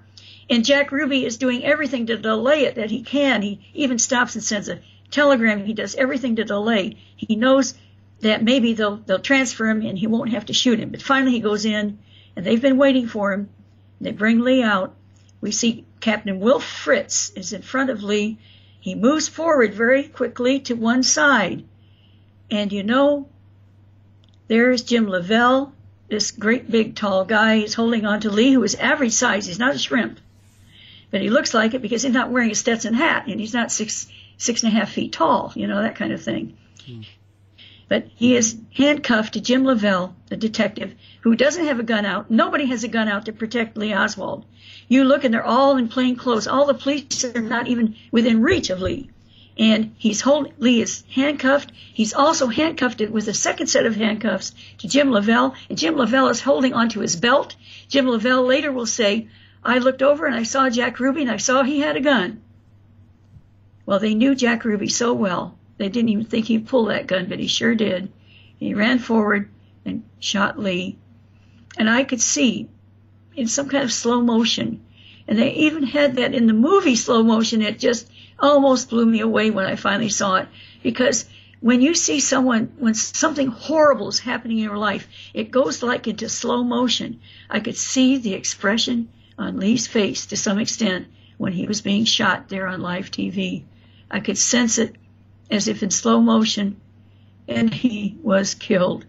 And Jack Ruby is doing everything to delay it that he can. He even stops and sends a telegram. He does everything to delay. He knows that maybe they'll they'll transfer him and he won't have to shoot him. But finally he goes in and they've been waiting for him. They bring Lee out. We see Captain Will Fritz is in front of Lee. He moves forward very quickly to one side. And you know, there's Jim Leavelle, this great big tall guy. He's holding on to Lee, who is average size. He's not a shrimp. But he looks like it because he's not wearing a Stetson hat and he's not six six and a half feet tall, you know, that kind of thing. Hmm. But he is handcuffed to Jim Leavelle, the detective, who doesn't have a gun out. Nobody has a gun out to protect Lee Oswald. You look and they're all in plain clothes. All the police are not even within reach of Lee. And he's Lee is handcuffed. He's also handcuffed with a second set of handcuffs to Jim Leavelle. And Jim Leavelle is holding onto his belt. Jim Leavelle later will say, I looked over and I saw Jack Ruby and I saw he had a gun. Well, they knew Jack Ruby so well they didn't even think he'd pull that gun, but he sure did. He ran forward and shot Lee. And I could see in some kind of slow motion. And they even had that in the movie slow motion. It just almost blew me away when I finally saw it. Because when you see someone, when something horrible is happening in your life, it goes like into slow motion. I could see the expression on Lee's face to some extent when he was being shot there on live TV. I could sense it as if in slow motion, and he was killed.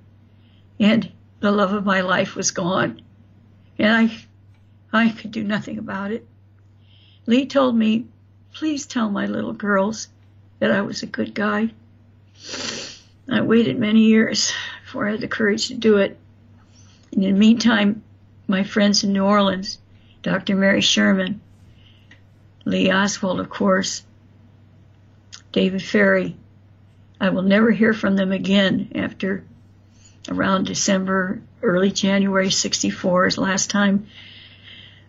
And the love of my life was gone. And I, I could do nothing about it. Lee told me, please tell my little girls that I was a good guy. I waited many years before I had the courage to do it. And in the meantime, my friends in New Orleans, Dr. Mary Sherman, Lee Oswald, of course, David Ferrie. I will never hear from them again after around December, early January 64 is last time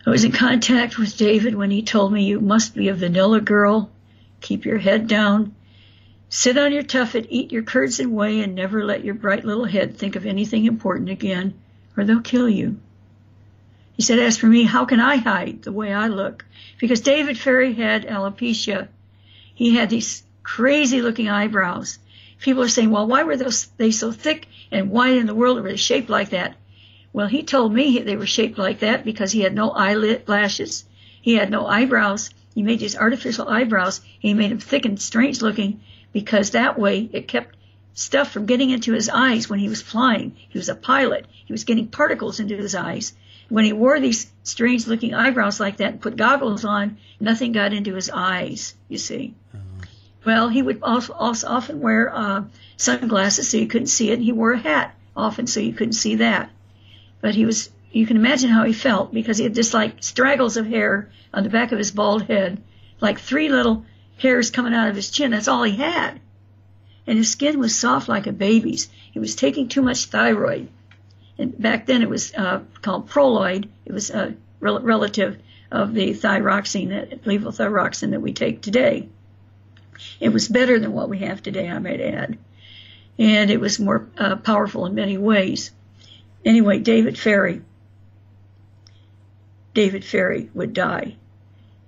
I was in contact with David when he told me you must be a vanilla girl, keep your head down, sit on your tuffet, eat your curds and whey, and never let your bright little head think of anything important again, or they'll kill you. He said, as for me, how can I hide the way I look? Because David Ferrie had alopecia. He had these crazy looking eyebrows. People are saying, well, why were those, they so thick and why in the world were they shaped like that? Well, he told me they were shaped like that because he had no eyelid lashes. He had no eyebrows. He made these artificial eyebrows. He made them thick and strange looking because that way it kept stuff from getting into his eyes when he was flying. He was a pilot. He was getting particles into his eyes. When he wore these strange looking eyebrows like that and put goggles on, nothing got into his eyes, you see. Well, he would also, also often wear uh, sunglasses so you couldn't see it. And he wore a hat often so you couldn't see that. But he was, you can imagine how he felt because he had just like straggles of hair on the back of his bald head, like three little hairs coming out of his chin. That's all he had. And his skin was soft like a baby's. He was taking too much thyroid. And back then it was uh, called Proloid. It was a rel- relative of the thyroxine, that levothyroxine that we take today. It was better than what we have today, I might add. And it was more uh, powerful in many ways. Anyway, David Ferrie, David Ferrie would die.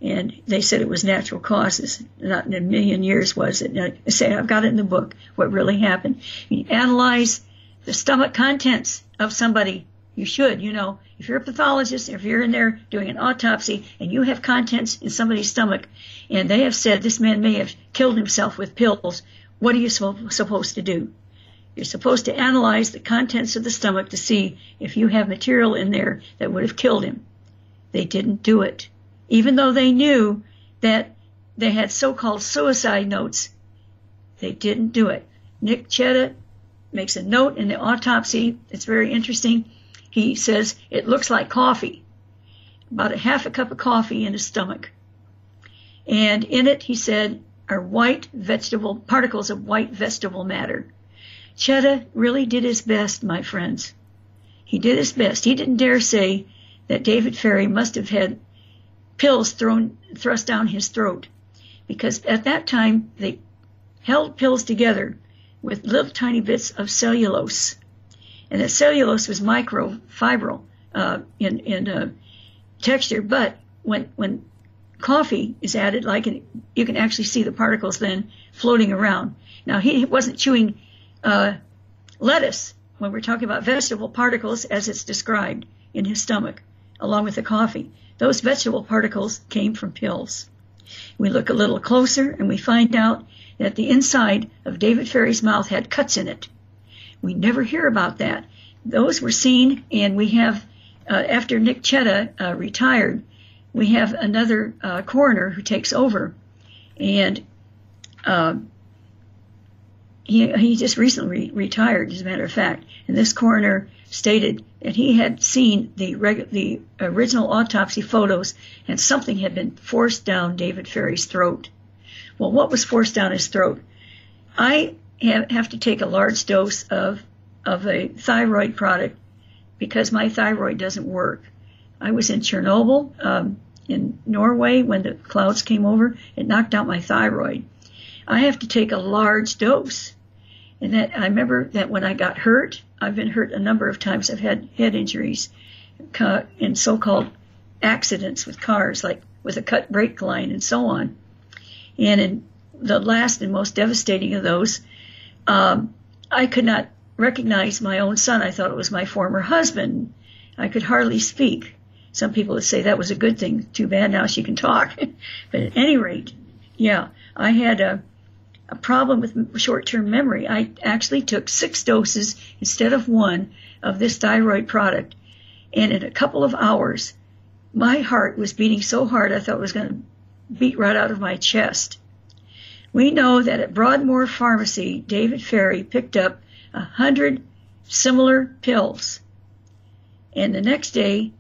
And they said it was natural causes. Not in a million years was it. I say I've got it in the book, what really happened. You analyze the stomach contents of somebody. You should, you know, if you're a pathologist, if you're in there doing an autopsy and you have contents in somebody's stomach and they have said this man may have killed himself with pills, what are you so, supposed to do? You're supposed to analyze the contents of the stomach to see if you have material in there that would have killed him. They didn't do it. Even though they knew that they had so-called suicide notes, they didn't do it. Nick Chetta makes a note in the autopsy. It's very interesting. He says it looks like coffee, about a half a cup of coffee in his stomach. And in it, he said, are white vegetable, particles of white vegetable matter. Chetta really did his best, my friends. He did his best. He didn't dare say that David Ferrie must have had pills thrown, thrust down his throat. Because at that time, they held pills together with little tiny bits of cellulose. And that cellulose was microfibril uh, in, in uh, texture, but when, when coffee is added, like you can actually see the particles then floating around. Now he wasn't chewing uh, lettuce when we're talking about vegetable particles as it's described in his stomach, along with the coffee. Those vegetable particles came from pills. We look a little closer and we find out that the inside of David Ferrie's mouth had cuts in it. We never hear about that. Those were seen, and we have, uh, after Nick Chetta uh, retired, we have another uh, coroner who takes over, and uh, he he just recently retired, as a matter of fact. And this coroner stated that he had seen the reg- the original autopsy photos, and something had been forced down David Ferrie's throat. Well, what was forced down his throat? I have, to take a large dose of of a thyroid product because my thyroid doesn't work. I was in Chernobyl, um, in Norway, when the clouds came over. It knocked out my thyroid. I have to take a large dose. And that I remember that when I got hurt, I've been hurt a number of times. I've had head injuries in so-called accidents with cars, like with a cut brake line and so on. And in the last and most devastating of those, um, I could not recognize my own son. I thought it was my former husband. I could hardly speak. Some people would say that was a good thing. Too bad now she can talk. (laughs) but at any rate, yeah, I had a, a problem with short-term memory. I actually took six doses instead of one of this thyroid product. And in a couple of hours, my heart was beating so hard I thought it was going to beat right out of my chest. We know that at Broadmoor Pharmacy, David Ferrie picked up a hundred similar pills. And the next day,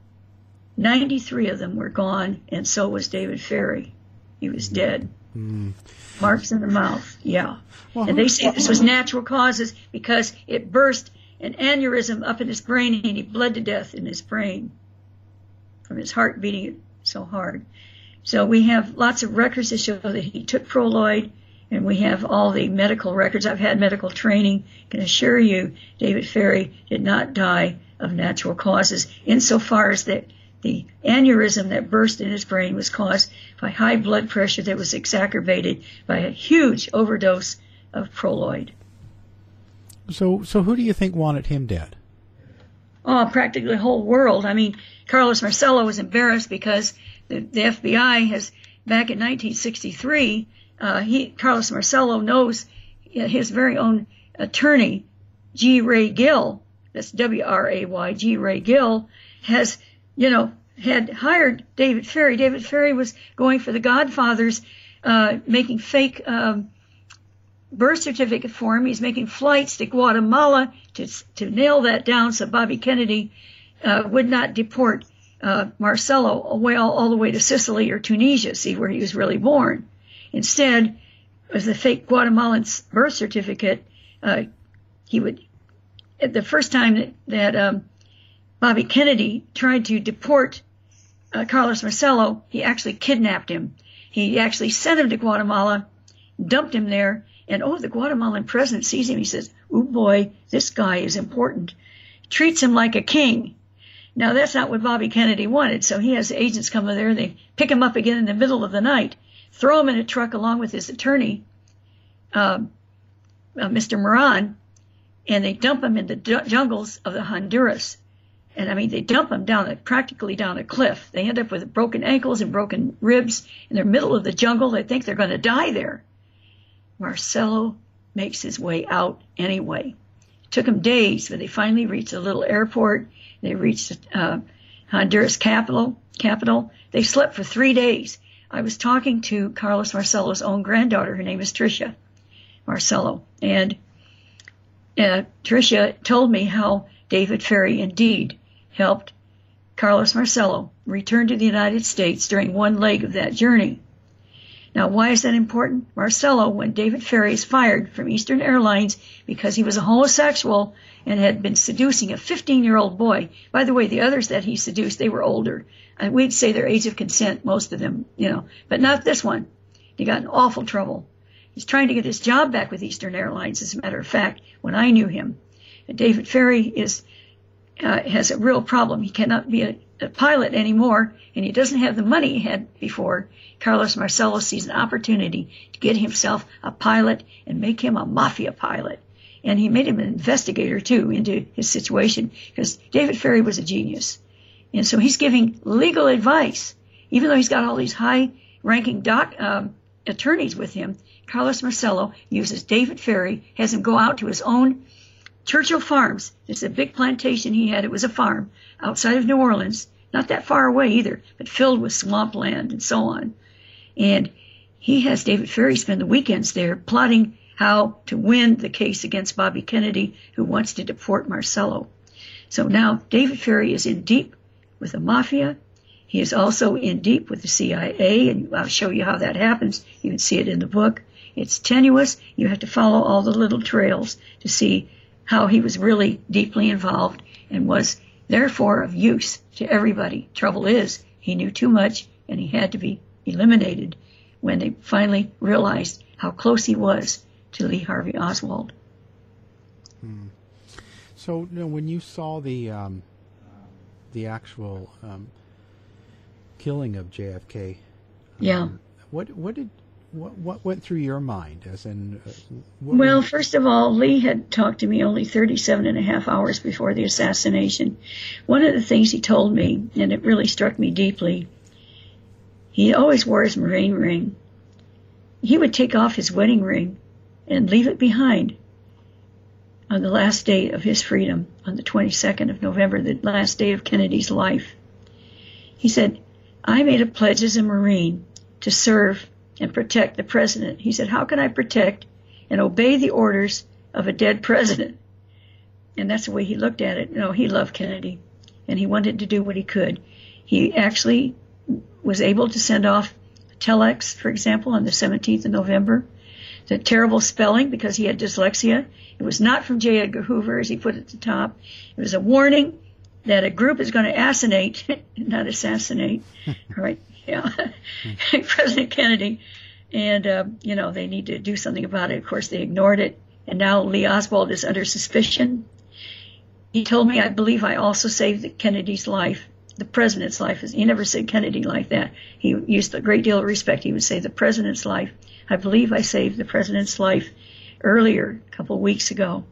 93 of them were gone, and so was David Ferrie. He was dead. Mm. Marks in the mouth, yeah. Well, and they say this was natural causes because it burst an aneurysm up in his brain and he bled to death in his brain from his heart beating so hard. So we have lots of records that show that he took Proloid, and we have all the medical records. I've had medical training. I can assure you, David Ferrie did not die of natural causes, insofar as that the aneurysm that burst in his brain was caused by high blood pressure that was exacerbated by a huge overdose of proloid. So, so who do you think wanted him dead? Oh, practically the whole world. I mean, Carlos Marcello was embarrassed because the, the FBI has, back in 1963, uh, he, Carlos Marcello knows his very own attorney, G. Wray Gill, that's W-R-A-Y, G. Wray Gill, has, you know, had hired David Ferrie. David Ferrie was going for the Godfathers, uh, making fake, um, birth certificate for him. He's making flights to Guatemala to, to nail that down so Bobby Kennedy, uh, would not deport, uh, away all the way to Sicily or Tunisia, see where he was really born. Instead, with the fake Guatemalan birth certificate, uh, he would, the first time that, that um, Bobby Kennedy tried to deport uh, Carlos Marcello, he actually kidnapped him. He actually sent him to Guatemala, dumped him there, and oh, the Guatemalan president sees him. He says, "Oh boy, this guy is important." Treats him like a king. Now that's not what Bobby Kennedy wanted. So he has agents come over there. They pick him up again in the middle of the night, throw him in a truck along with his attorney, uh, uh, Mr. Moran, and they dump him in the jungles of the Honduras. And I mean, they dump him down a, practically down a cliff. They end up with broken ankles and broken ribs in the middle of the jungle. They think they're going to die there. Marcello makes his way out anyway. It took him days, but they finally reached a little airport. They reached uh, Honduras capital. Capital. They slept for three days. I was talking to Carlos Marcello's own granddaughter. Her name is Tricia Marcello. and uh, Tricia told me how David Ferrie indeed helped Carlos Marcello return to the United States during one leg of that journey. Now, why is that important? Marcello, when David Ferrie is fired from Eastern Airlines because he was a homosexual and had been seducing a 15 year old boy. By the way, the others that he seduced, they were older. And we'd say their age of consent, most of them, you know, but not this one. He got in awful trouble. He's trying to get his job back with Eastern Airlines, as a matter of fact, when I knew him. And David Ferrie is, uh, has a real problem. He cannot be a, pilot anymore, and he doesn't have the money he had before. Carlos Marcello sees an opportunity to get himself a pilot and make him a mafia pilot. And he made him an investigator too into his situation because David Ferrie was a genius. And so he's giving legal advice, even though he's got all these high ranking doc, um, attorneys with him. Carlos Marcello uses David Ferrie, has him go out to his own Churchill Farms. It's a big plantation he had. It was a farm outside of New Orleans, not that far away either, but filled with swampland and so on. And he has David Ferrie spend the weekends there plotting how to win the case against Bobby Kennedy, who wants to deport Marcello. So now David Ferrie is in deep with the mafia. He is also in deep with the CIA, and I'll show you how that happens. You can see it in the book. It's tenuous. You have to follow all the little trails to see how he was really deeply involved and was therefore of use to everybody. Trouble is, he knew too much and he had to be eliminated when they finally realized how close he was to Lee Harvey Oswald. Hmm. So, you know, when you saw the um, the actual um, killing of JFK, um, yeah, what what did what what went through your mind? As in, uh, well, first of all, Lee had talked to me only 37 and a half hours before the assassination. One of the things he told me, and it really struck me deeply, he always wore his Marine ring. He would take off his wedding ring and leave it behind on the last day of his freedom, on the 22nd of November, the last day of Kennedy's life. He said, I made a pledge as a Marine to serve and protect the president. He said, How can I protect and obey the orders of a dead president? And that's the way he looked at it. You know, he loved Kennedy and he wanted to do what he could. He actually was able to send off telex, for example, on the 17th of November. The terrible spelling because he had dyslexia. It was not from J. Edgar Hoover, as he put it at the top. It was a warning that a group is going to assassinate, (laughs) not assassinate, (laughs) right? Yeah, (laughs) President Kennedy, and uh, you know they need to do something about it. Of course, they ignored it, and now Lee Oswald is under suspicion. He told me, I believe I also saved Kennedy's life the president's life. He never said Kennedy like that. He used a great deal of respect. He would say the president's life. I believe I saved the president's life earlier, a couple of weeks ago.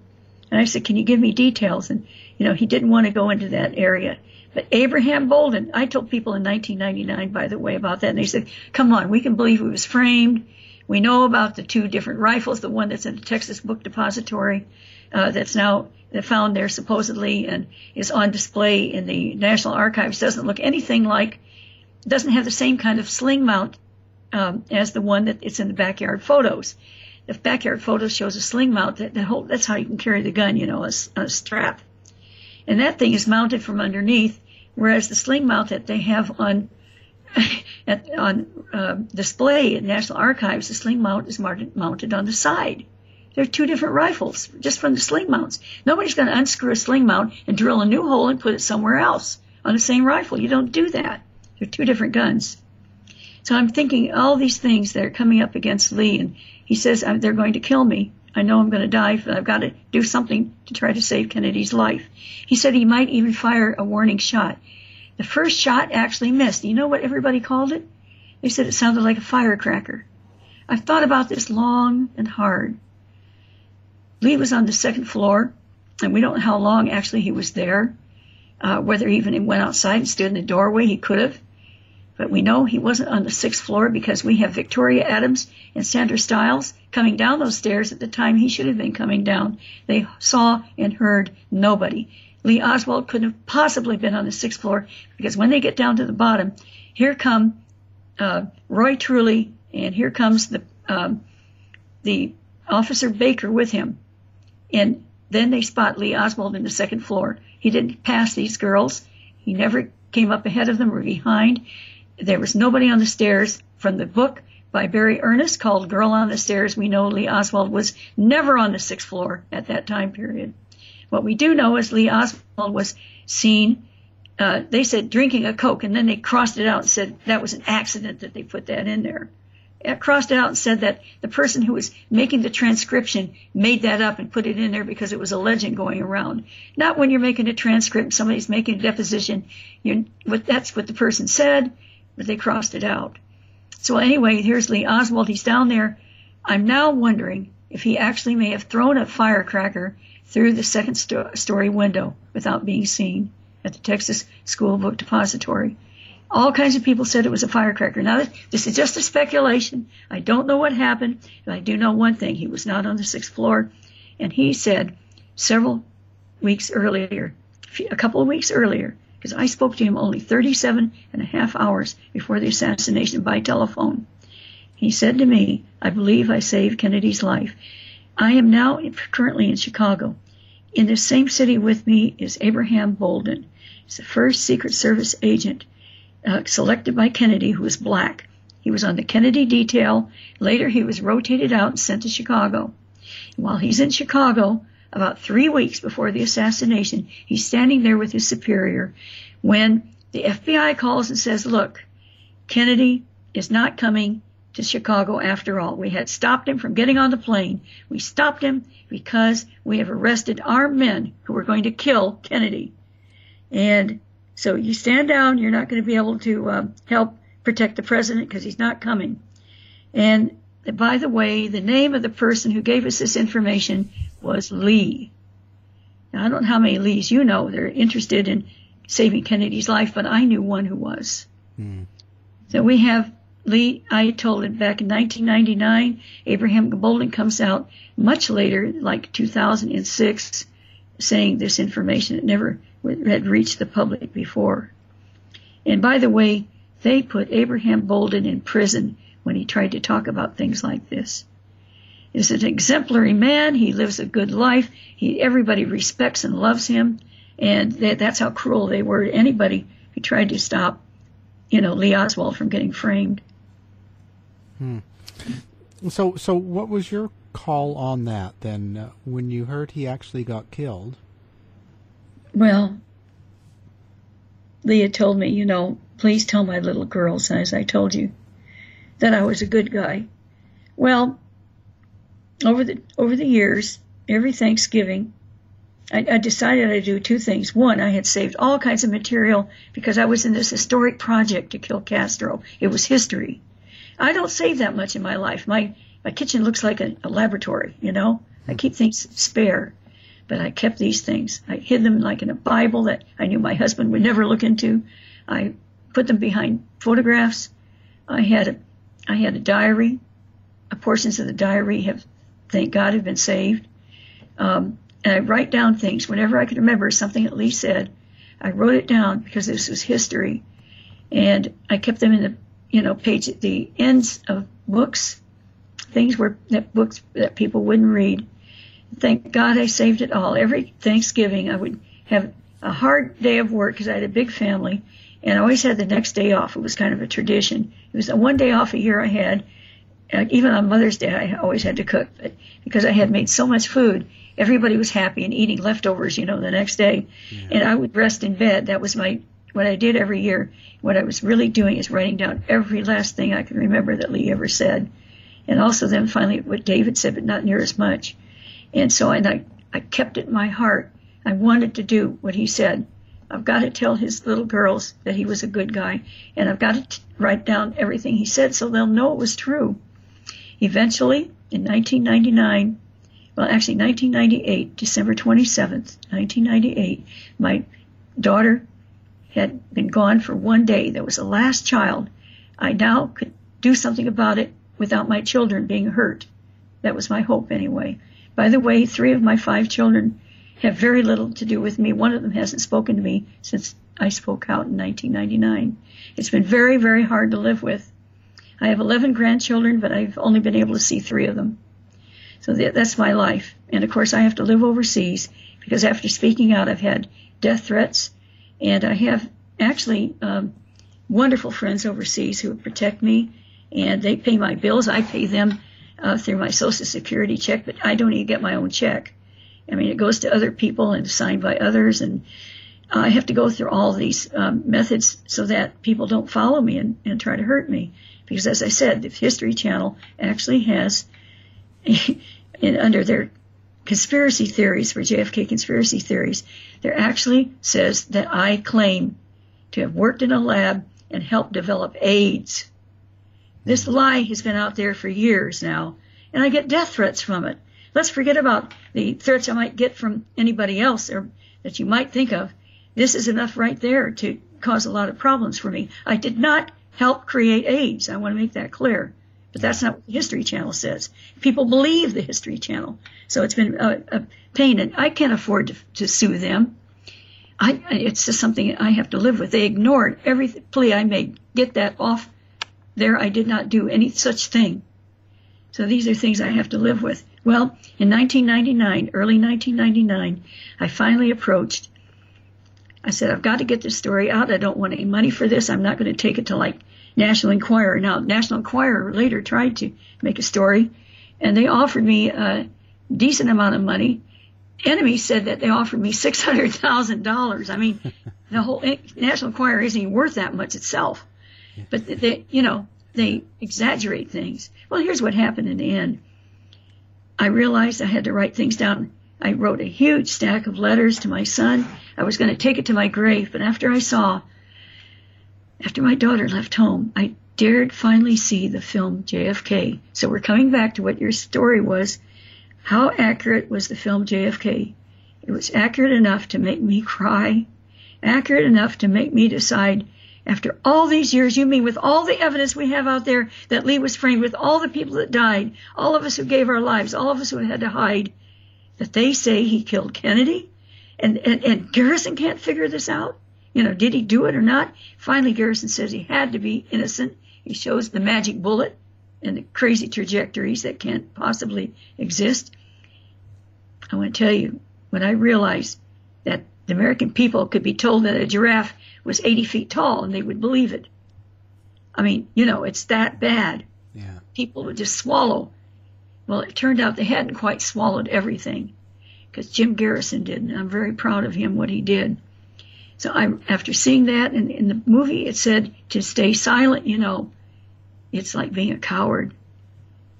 And I said, can you give me details? And, you know, he didn't want to go into that area. But Abraham Bolden, I told people in 1999, by the way, about that, and they said, come on, we can believe he was framed. We know about the two different rifles, the one that's in the Texas Book Depository, uh, that's now found there supposedly and is on display in the National Archives, doesn't look anything like, doesn't have the same kind of sling mount um, as the one that it's in the backyard photos. The backyard photos shows a sling mount that, that that's how you can carry the gun, you know, a, a strap. And that thing is mounted from underneath, whereas the sling mount that they have on at, on uh, display at National Archives, the sling mount is mounted, mounted on the side. They're two different rifles, just from the sling mounts. Nobody's going to unscrew a sling mount and drill a new hole and put it somewhere else on the same rifle. You don't do that. They're two different guns. So I'm thinking all these things that are coming up against Lee, and he says they're going to kill me. I know I'm going to die, but I've got to do something to try to save Kennedy's life. He said he might even fire a warning shot. The first shot actually missed. You know what everybody called it? They said it sounded like a firecracker. I've thought about this long and hard. Lee was on the second floor, and we don't know how long actually he was there. Uh, whether he even went outside and stood in the doorway, he could have. But we know he wasn't on the sixth floor because we have Victoria Adams and Sandra Styles coming down those stairs at the time he should have been coming down. They saw and heard nobody. Lee Oswald couldn't have possibly been on the sixth floor because when they get down to the bottom, here come uh, Roy Truly and here comes the um, the officer Baker with him, and then they spot Lee Oswald in the second floor. He didn't pass these girls. He never came up ahead of them or behind. There was nobody on the stairs. From the book by Barry Ernest called Girl on the Stairs, we know Lee Oswald was never on the sixth floor at that time period. What we do know is Lee Oswald was seen, uh, they said drinking a Coke, and then they crossed it out and said that was an accident that they put that in there. It crossed it out and said that the person who was making the transcription made that up and put it in there because it was a legend going around. Not when you're making a transcript, somebody's making a deposition. You're, that's what the person said but they crossed it out. So anyway, here's Lee Oswald. He's down there. I'm now wondering if he actually may have thrown a firecracker through the second sto- story window without being seen at the Texas School Book Depository. All kinds of people said it was a firecracker. Now, this is just a speculation. I don't know what happened, but I do know one thing. He was not on the sixth floor. And he said several weeks earlier, a couple of weeks earlier, because I spoke to him only 37 and a half hours before the assassination by telephone. He said to me, I believe I saved Kennedy's life. I am now currently in Chicago. In the same city with me is Abraham Bolden. He's the first Secret Service agent uh, selected by Kennedy who was black. He was on the Kennedy detail. Later, he was rotated out and sent to Chicago. While he's in Chicago, about three weeks before the assassination, he's standing there with his superior when the FBI calls and says, look, Kennedy is not coming to Chicago after all. We had stopped him from getting on the plane. We stopped him because we have arrested armed men who were going to kill Kennedy. And so you stand down. You're not going to be able to uh, help protect the president because he's not coming. And by the way, the name of the person who gave us this information was Lee. Now, I don't know how many Lees you know that are interested in saving Kennedy's life, but I knew one who was. Mm. So we have Lee, I told it back in 1999. Abraham Bolden comes out much later, like 2006, saying this information that never had reached the public before. And by the way, they put Abraham Bolden in prison when he tried to talk about things like this. He's an exemplary man. He lives a good life. He, everybody respects and loves him. And that, that's how cruel they were to anybody who tried to stop, you know, Lee Oswald from getting framed. Hmm. So, so what was your call on that then? Uh, when you heard he actually got killed? Well, Leah told me, you know, please tell my little girls, as I told you, that I was a good guy. Well, over the over the years, every Thanksgiving, I, I decided I'd do two things. One, I had saved all kinds of material because I was in this historic project to kill Castro. It was history. I don't save that much in my life. My my kitchen looks like a, a laboratory, you know. I keep things spare, but I kept these things. I hid them like in a Bible that I knew my husband would never look into. I put them behind photographs. I had a I had a diary. Portions of the diary have, thank God, I've been saved. Um, and I write down things whenever I can remember something that Lee said. I wrote it down because this was history, and I kept them in the you know page at the ends of books, things where that books that people wouldn't read. Thank God I saved it all. Every Thanksgiving I would have a hard day of work because I had a big family, and I always had the next day off. It was kind of a tradition. It was the one day off a year I had. Even on Mother's Day, I always had to cook, but because I had made so much food, everybody was happy and eating leftovers, you know, the next day. Yeah. And I would rest in bed. That was my what I did every year. What I was really doing is writing down every last thing I can remember that Lee ever said, and also then finally what David said, but not near as much. And so and I I kept it in my heart. I wanted to do what he said. I've got to tell his little girls that he was a good guy, and I've got to t- write down everything he said so they'll know it was true. Eventually, in 1999, well, actually 1998, December 27th, 1998, my daughter had been gone for one day. That was the last child. I now could do something about it without my children being hurt. That was my hope anyway. By the way, three of my five children have very little to do with me. One of them hasn't spoken to me since I spoke out in 1999. It's been very, very hard to live with. I have 11 grandchildren, but I've only been able to see three of them. So that's my life. And of course, I have to live overseas because after speaking out, I've had death threats, and I have actually um, wonderful friends overseas who protect me, and they pay my bills. I pay them uh, through my Social Security check, but I don't even get my own check. I mean, it goes to other people and signed by others, and I have to go through all these um, methods so that people don't follow me and, and try to hurt me. Because as I said, the History Channel actually has (laughs) in, under their conspiracy theories for JFK conspiracy theories, there actually says that I claim to have worked in a lab and helped develop AIDS. This lie has been out there for years now, and I get death threats from it. Let's forget about the threats I might get from anybody else or that you might think of. This is enough right there to cause a lot of problems for me. I did not help create AIDS. I want to make that clear. But that's not what the History Channel says. People believe the History Channel. So it's been a, a pain, and I can't afford to, to sue them. I, it's just something I have to live with. They ignored every plea I made. Get that off there. I did not do any such thing. So these are things I have to live with. Well, in 1999, early 1999, I finally approached. I said, I've got to get this story out. I don't want any money for this. I'm not going to take it to like National Enquirer. Now, National Enquirer later tried to make a story, and they offered me a decent amount of money. Enemy said that they offered me six hundred thousand dollars. I mean, the whole eh, National Enquirer isn't even worth that much itself, but they, you know, they exaggerate things. Well, here's what happened in the end. I realized I had to write things down. I wrote a huge stack of letters to my son. I was going to take it to my grave, but after I saw after my daughter left home, I dared finally see the film JFK. So we're coming back to what your story was. How accurate was the film JFK? It was accurate enough to make me cry, accurate enough to make me decide after all these years, you mean with all the evidence we have out there that Lee was framed, with all the people that died, all of us who gave our lives, all of us who had to hide, that they say he killed Kennedy? And, and, and Garrison can't figure this out? You know, did he do it or not? Finally, Garrison says he had to be innocent. He shows the magic bullet and the crazy trajectories that can't possibly exist. I want to tell you, when I realized that the American people could be told that a giraffe was 80 feet tall and they would believe it. I mean, you know, it's that bad. Yeah. People would just swallow. Well, it turned out they hadn't quite swallowed everything because Jim Garrison did, and I'm very proud of him what he did. So I, after seeing that in, in the movie, it said to stay silent. You know, it's like being a coward.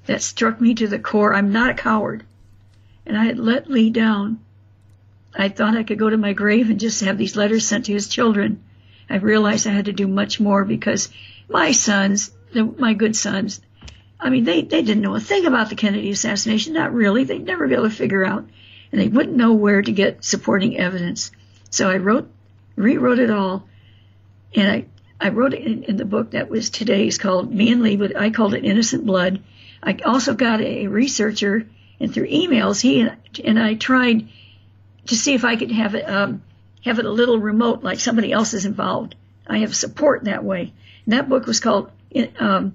That struck me to the core. I'm not a coward, and I had let Lee down. I thought I could go to my grave and just have these letters sent to his children. I realized I had to do much more because my sons, my good sons, I mean, they, they didn't know a thing about the Kennedy assassination. Not really. They'd never be able to figure out. And they wouldn't know where to get supporting evidence. So I wrote, rewrote it all. And I, I wrote it in, in the book that was today's called Me and Lee, but I called it Innocent Blood. I also got a researcher and through emails, he and, and I tried to see if I could have it, um, have it a little remote, like somebody else is involved. I have support that way. And that book was called, um,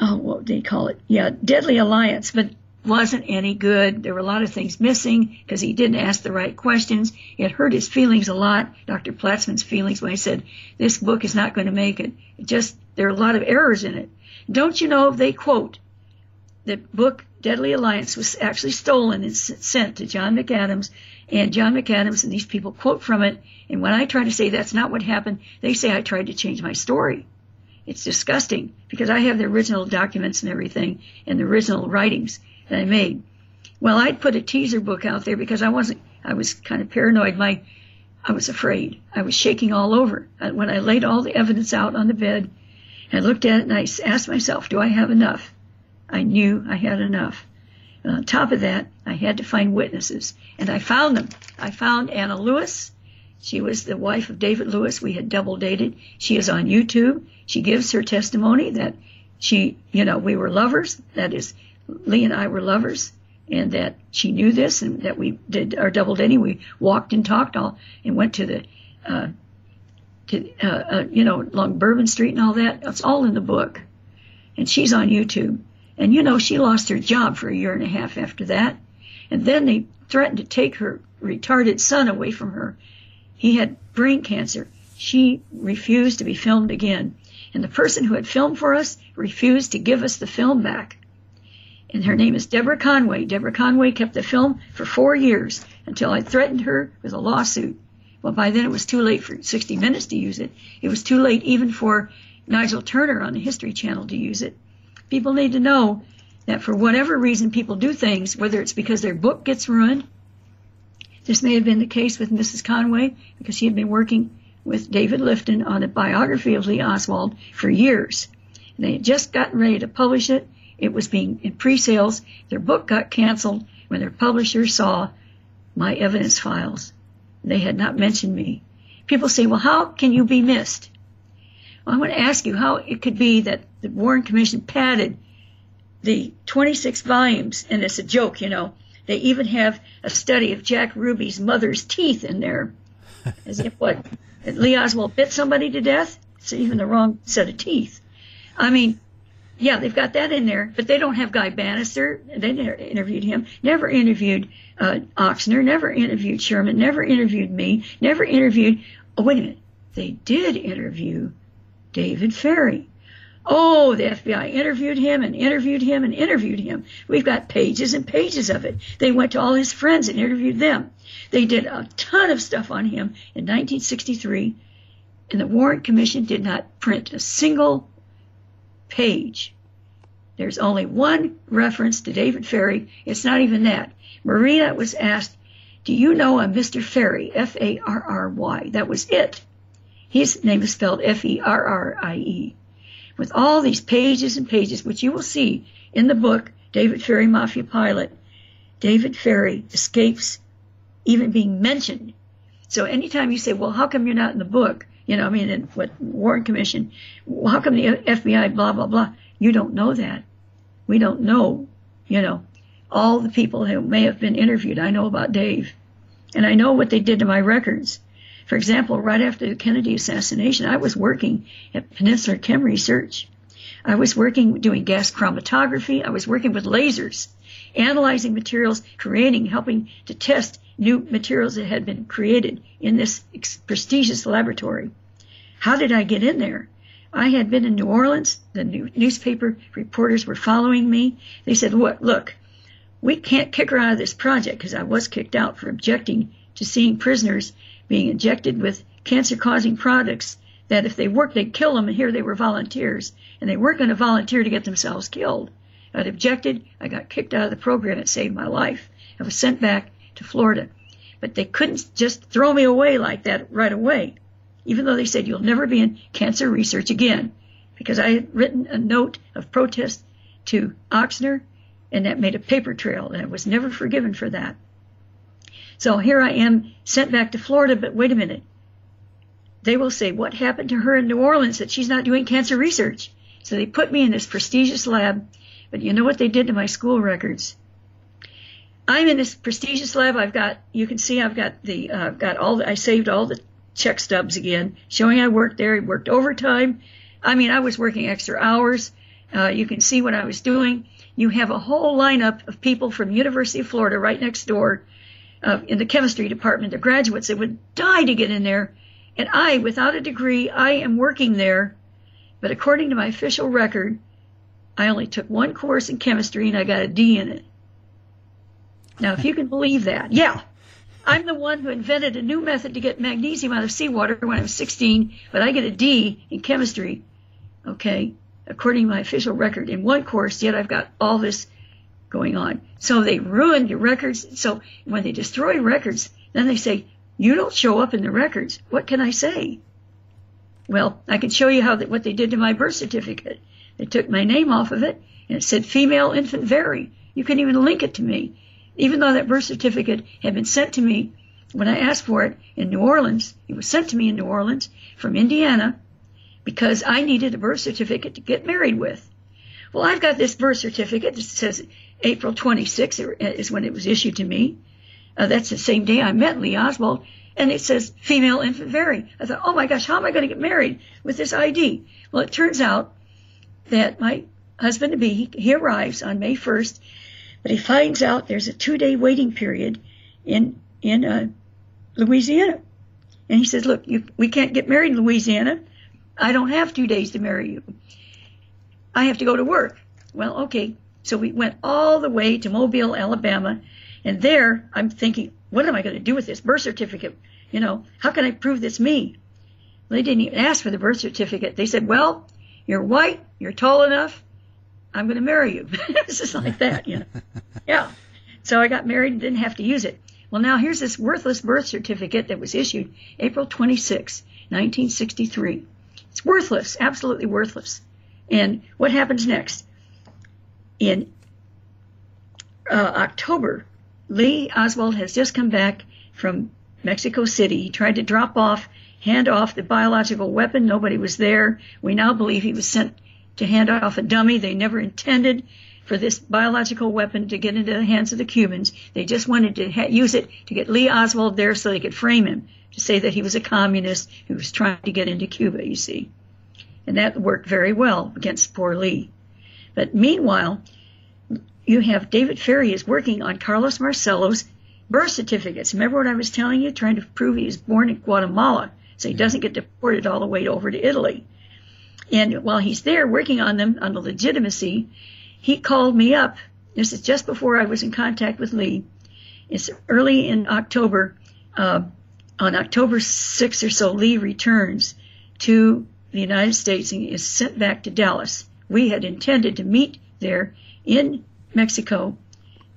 oh, what did they call it? Yeah, Deadly Alliance, but wasn't any good. There were a lot of things missing because he didn't ask the right questions. It hurt his feelings a lot, Dr. Platzman's feelings, when he said, this book is not going to make it. it just, there are a lot of errors in it. Don't you know they quote the book Deadly Alliance was actually stolen and sent to John McAdams, and John McAdams and these people quote from it. And when I try to say that's not what happened, they say I tried to change my story. It's disgusting because I have the original documents and everything and the original writings that I made. Well, I'd put a teaser book out there because I wasn't, I was kind of paranoid. My, I was afraid. I was shaking all over. When I laid all the evidence out on the bed, I looked at it and I asked myself, do I have enough? I knew I had enough. And on top of that, I had to find witnesses. And I found them. I found Anna Lewis. She was the wife of David Lewis. We had double dated. She is on YouTube. She gives her testimony that she, you know, we were lovers. That is, Lee and I were lovers. And that she knew this and that we did our double dating. We walked and talked all and went to the, uh, to, uh, uh, you know, along Bourbon Street and all that. It's all in the book. And she's on YouTube. And you know, she lost her job for a year and a half after that. And then they threatened to take her retarded son away from her. He had brain cancer. She refused to be filmed again. And the person who had filmed for us refused to give us the film back. And her name is Deborah Conway. Deborah Conway kept the film for four years until I threatened her with a lawsuit. Well, by then it was too late for 60 Minutes to use it. It was too late even for Nigel Turner on the History Channel to use it. People need to know that for whatever reason people do things, whether it's because their book gets ruined, this may have been the case with Mrs. Conway because she had been working with David Lifton on a biography of Lee Oswald for years. They had just gotten ready to publish it. It was being in pre-sales. Their book got canceled when their publisher saw my evidence files. They had not mentioned me. People say, well, how can you be missed? Well, I want to ask you how it could be that the Warren Commission padded the 26 volumes, and it's a joke, you know. They even have a study of Jack Ruby's mother's teeth in there, as if what Lee Oswald bit somebody to death. It's even the wrong set of teeth. I mean, yeah, they've got that in there, but they don't have Guy Banister. They never interviewed him. Never interviewed uh, Ochsner. Never interviewed Sherman. Never interviewed me. Never interviewed. Oh, wait a minute. They did interview David Ferrie. Oh, the FBI interviewed him and interviewed him and interviewed him. We've got pages and pages of it. They went to all his friends and interviewed them. They did a ton of stuff on him in 1963, and the Warren Commission did not print a single page. There's only one reference to David Ferrie. It's not even that. Marina was asked, Do you know a Mr. Ferrie? F A R R Y. That was it. His name is spelled F-E-R-R-I-E. With all these pages and pages, which you will see in the book, David Ferrie, Mafia Pilot, David Ferrie escapes even being mentioned. So anytime you say, well, how come you're not in the book? You know, I mean, in what Warren Commission, how come the FBI, blah, blah, blah? You don't know that. We don't know, you know, all the people who may have been interviewed. I know about Dave. And I know what they did to my records. For example, right after the Kennedy assassination, I was working at Peninsula Chem Research. I was working doing gas chromatography. I was working with lasers, analyzing materials, creating, helping to test new materials that had been created in this prestigious laboratory. How did I get in there? I had been in New Orleans. The new newspaper reporters were following me. They said, look, look, we can't kick her out of this project because I was kicked out for objecting to seeing prisoners being injected with cancer causing products that if they worked, they'd kill them. And here they were volunteers and they weren't going to volunteer to get themselves killed. I'd objected. I got kicked out of the program. It saved my life. I was sent back to Florida. but they couldn't just throw me away like that right away, even though they said you'll never be in cancer research again, because I had written a note of protest to Ochsner, and that made a paper trail, and I was never forgiven for that. So here I am sent back to Florida, but wait a minute. They will say, what happened to her in New Orleans that she's not doing cancer research? So they put me in this prestigious lab, but you know what they did to my school records? I'm in this prestigious lab. I've got, you can see I've got the, uh, got all the, I saved all the check stubs again, showing I worked there. I worked overtime. I mean, I was working extra hours. Uh, you can see what I was doing. You have a whole lineup of people from University of Florida right next door uh, in the chemistry department, the graduates that would die to get in there. And I, without a degree, I am working there. But according to my official record, I only took one course in chemistry and I got a D in it. Now, if you can believe that, yeah. I'm the one who invented a new method to get magnesium out of seawater when I was 16, but I get a D in chemistry, okay, according to my official record in one course, yet I've got all this going on. So they ruin your records. So when they destroy records, then they say, you don't show up in the records. What can I say? Well, I can show you how what they did to my birth certificate. They took my name off of it and it said female infant Vary. You can even link it to me. Even though that birth certificate had been sent to me when I asked for it in New Orleans, it was sent to me in New Orleans from Indiana because I needed a birth certificate to get married with. Well, I've got this birth certificate that says April 26th is when it was issued to me. Uh, that's the same day I met Lee Oswald, and it says female infant Vary. I thought, oh my gosh, how am I going to get married with this ID? Well, it turns out that my husband to be, he, he arrives on May 1st, but he finds out there's a two day waiting period in, in, uh, Louisiana. And he says, look, you, we can't get married in Louisiana. I don't have two days to marry you. I have to go to work. Well, okay. So we went all the way to Mobile, Alabama. And there I'm thinking, what am I going to do with this birth certificate? You know, how can I prove this me? They didn't even ask for the birth certificate. They said, well, you're white, you're tall enough, I'm going to marry you. (laughs) it's just like that, you know. (laughs) Yeah. So I got married and didn't have to use it. Well, now here's this worthless birth certificate that was issued April 26, 1963. It's worthless, absolutely worthless. And what happens next? In uh, October, Lee Oswald has just come back from Mexico City. He tried to drop off, hand off the biological weapon. Nobody was there. We now believe he was sent to hand off a dummy. They never intended for this biological weapon to get into the hands of the Cubans. They just wanted to ha- use it to get Lee Oswald there so they could frame him to say that he was a communist who was trying to get into Cuba, you see. And that worked very well against poor Lee. But meanwhile, you have David Ferrie is working on Carlos Marcello's birth certificates. Remember what I was telling you, trying to prove he was born in Guatemala so he doesn't get deported all the way over to Italy. And while he's there working on them on the legitimacy, he called me up. This is just before I was in contact with Lee. It's early in October. Uh, on October 6th or so, Lee returns to the United States and is sent back to Dallas. We had intended to meet there in Mexico.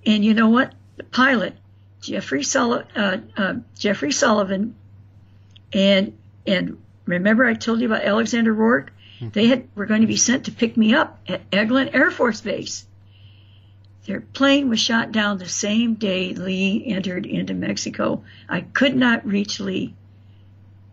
And you know what? The pilot, Jeffrey, Sul- uh, uh, Jeffrey Sullivan, and and remember I told you about Alexander Rorke? Mm-hmm. They had were going to be sent to pick me up at Eglin Air Force Base. Their plane was shot down the same day Lee entered into Mexico. I could not reach Lee.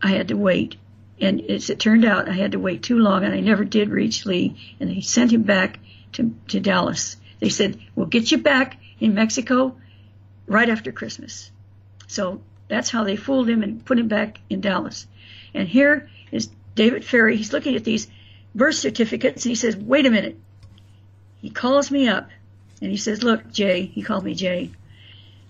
I had to wait. And as it turned out, I had to wait too long and I never did reach Lee. And they sent him back to, to Dallas. They said, we'll get you back in Mexico right after Christmas. So that's how they fooled him and put him back in Dallas. And here is David Ferrie. He's looking at these birth certificates and he says, wait a minute. He calls me up and he says, look, Jay, he called me Jay,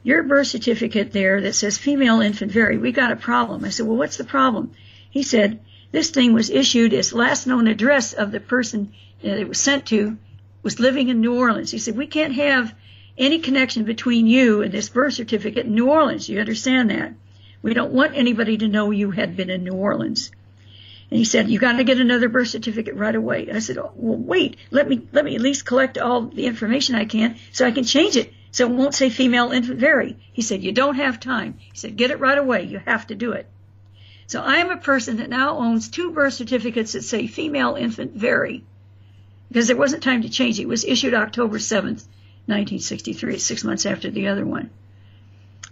your birth certificate there that says female infant Vary, we got a problem. I said, well, what's the problem? He said, this thing was issued as last known address of the person that it was sent to was living in New Orleans. He said, we can't have any connection between you and this birth certificate in New Orleans. You understand that? We don't want anybody to know you had been in New Orleans. And he said, you got to get another birth certificate right away. I said, oh, well, wait, let me, let me at least collect all the information I can so I can change it So it won't say female infant Vary. He said, you don't have time. He said, get it right away. You have to do it. So I am a person that now owns two birth certificates that say female infant Vary because there wasn't time to change it. It was issued October 7th, 1963, six months after the other one.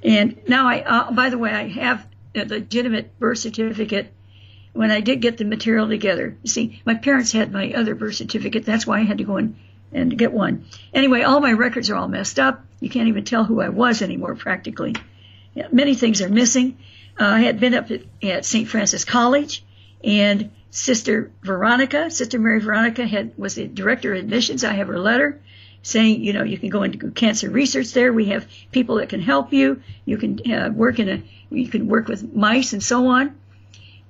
And now I, uh, by the way, I have a legitimate birth certificate when I did get the material together. You see, my parents had my other birth certificate. That's why I had to go in and get one. Anyway, all my records are all messed up. You can't even tell who I was anymore, practically. Yeah, many things are missing. Uh, I had been up at, St. Francis College, and Sister Veronica, Sister Mary Veronica, had was the director of admissions. I have her letter saying, you know, you can go into cancer research there. We have people that can help you. You can uh, work in a, you can work with mice and so on.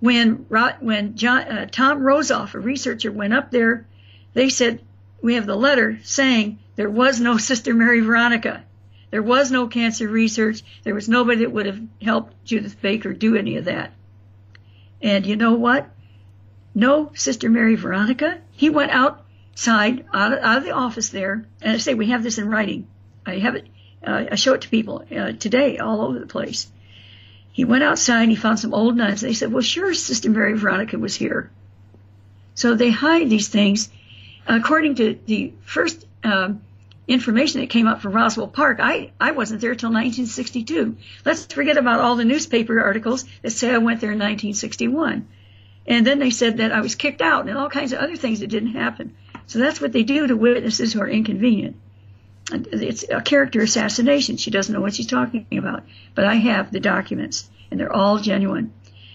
When when John, uh, Tom Rosoff, a researcher, went up there, they said we have the letter saying there was no (laughs) Sister Mary Veronica. There was no cancer research. There was nobody that would have helped Judyth Baker do any of that. And you know what? No Sister Mary Veronica. He went outside, out of, out of the office there, and I say, we have this in writing. I have it, uh, I show it to people uh, today all over the place. He went outside, he found some old nuns. They said, well, sure, Sister Mary Veronica was here. So they hide these things. According to the first um, information that came up from Roswell Park, I, I wasn't there till 1962. Let's forget about all the newspaper articles that say I went there in 1961. And then they said that I was kicked out and all kinds of other things that didn't happen. So that's what they do to witnesses who are inconvenient. It's a character assassination. She doesn't know what she's talking about. But I have the documents, and they're all genuine.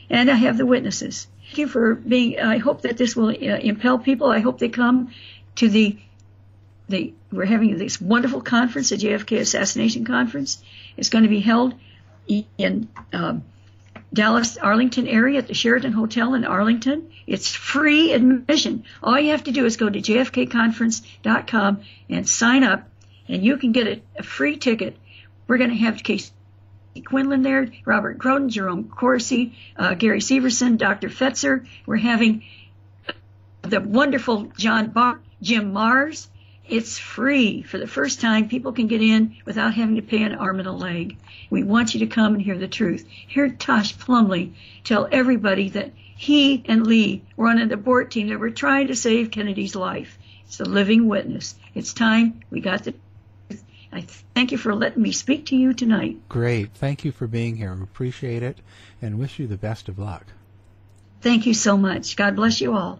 And I have the witnesses. Thank you for being, I hope that this will uh, impel people. I hope they come to the, the, we're having this wonderful conference, the JFK Assassination Conference. It's going to be held in, um, Dallas Arlington area at the Sheraton Hotel in Arlington. It's free admission. All you have to do is go to jfkconference.com and sign up, and you can get a, a free ticket. We're going to have Casey Quinlan there, Robert Groden, Jerome Corsi, uh, Gary Severson, Dr. Fetzer. We're having the wonderful John Barr, Jim Marrs. It's free. For the first time, people can get in without having to pay an arm and a leg. We want you to come and hear the truth. Hear Tosh Plumlee tell everybody that he and Lee were on an abort team that were trying to save Kennedy's life. It's a living witness. It's time we got the truth. I thank you for letting me speak to you tonight. Great. Thank you for being here. Appreciate it and wish you the best of luck. Thank you so much. God bless you all.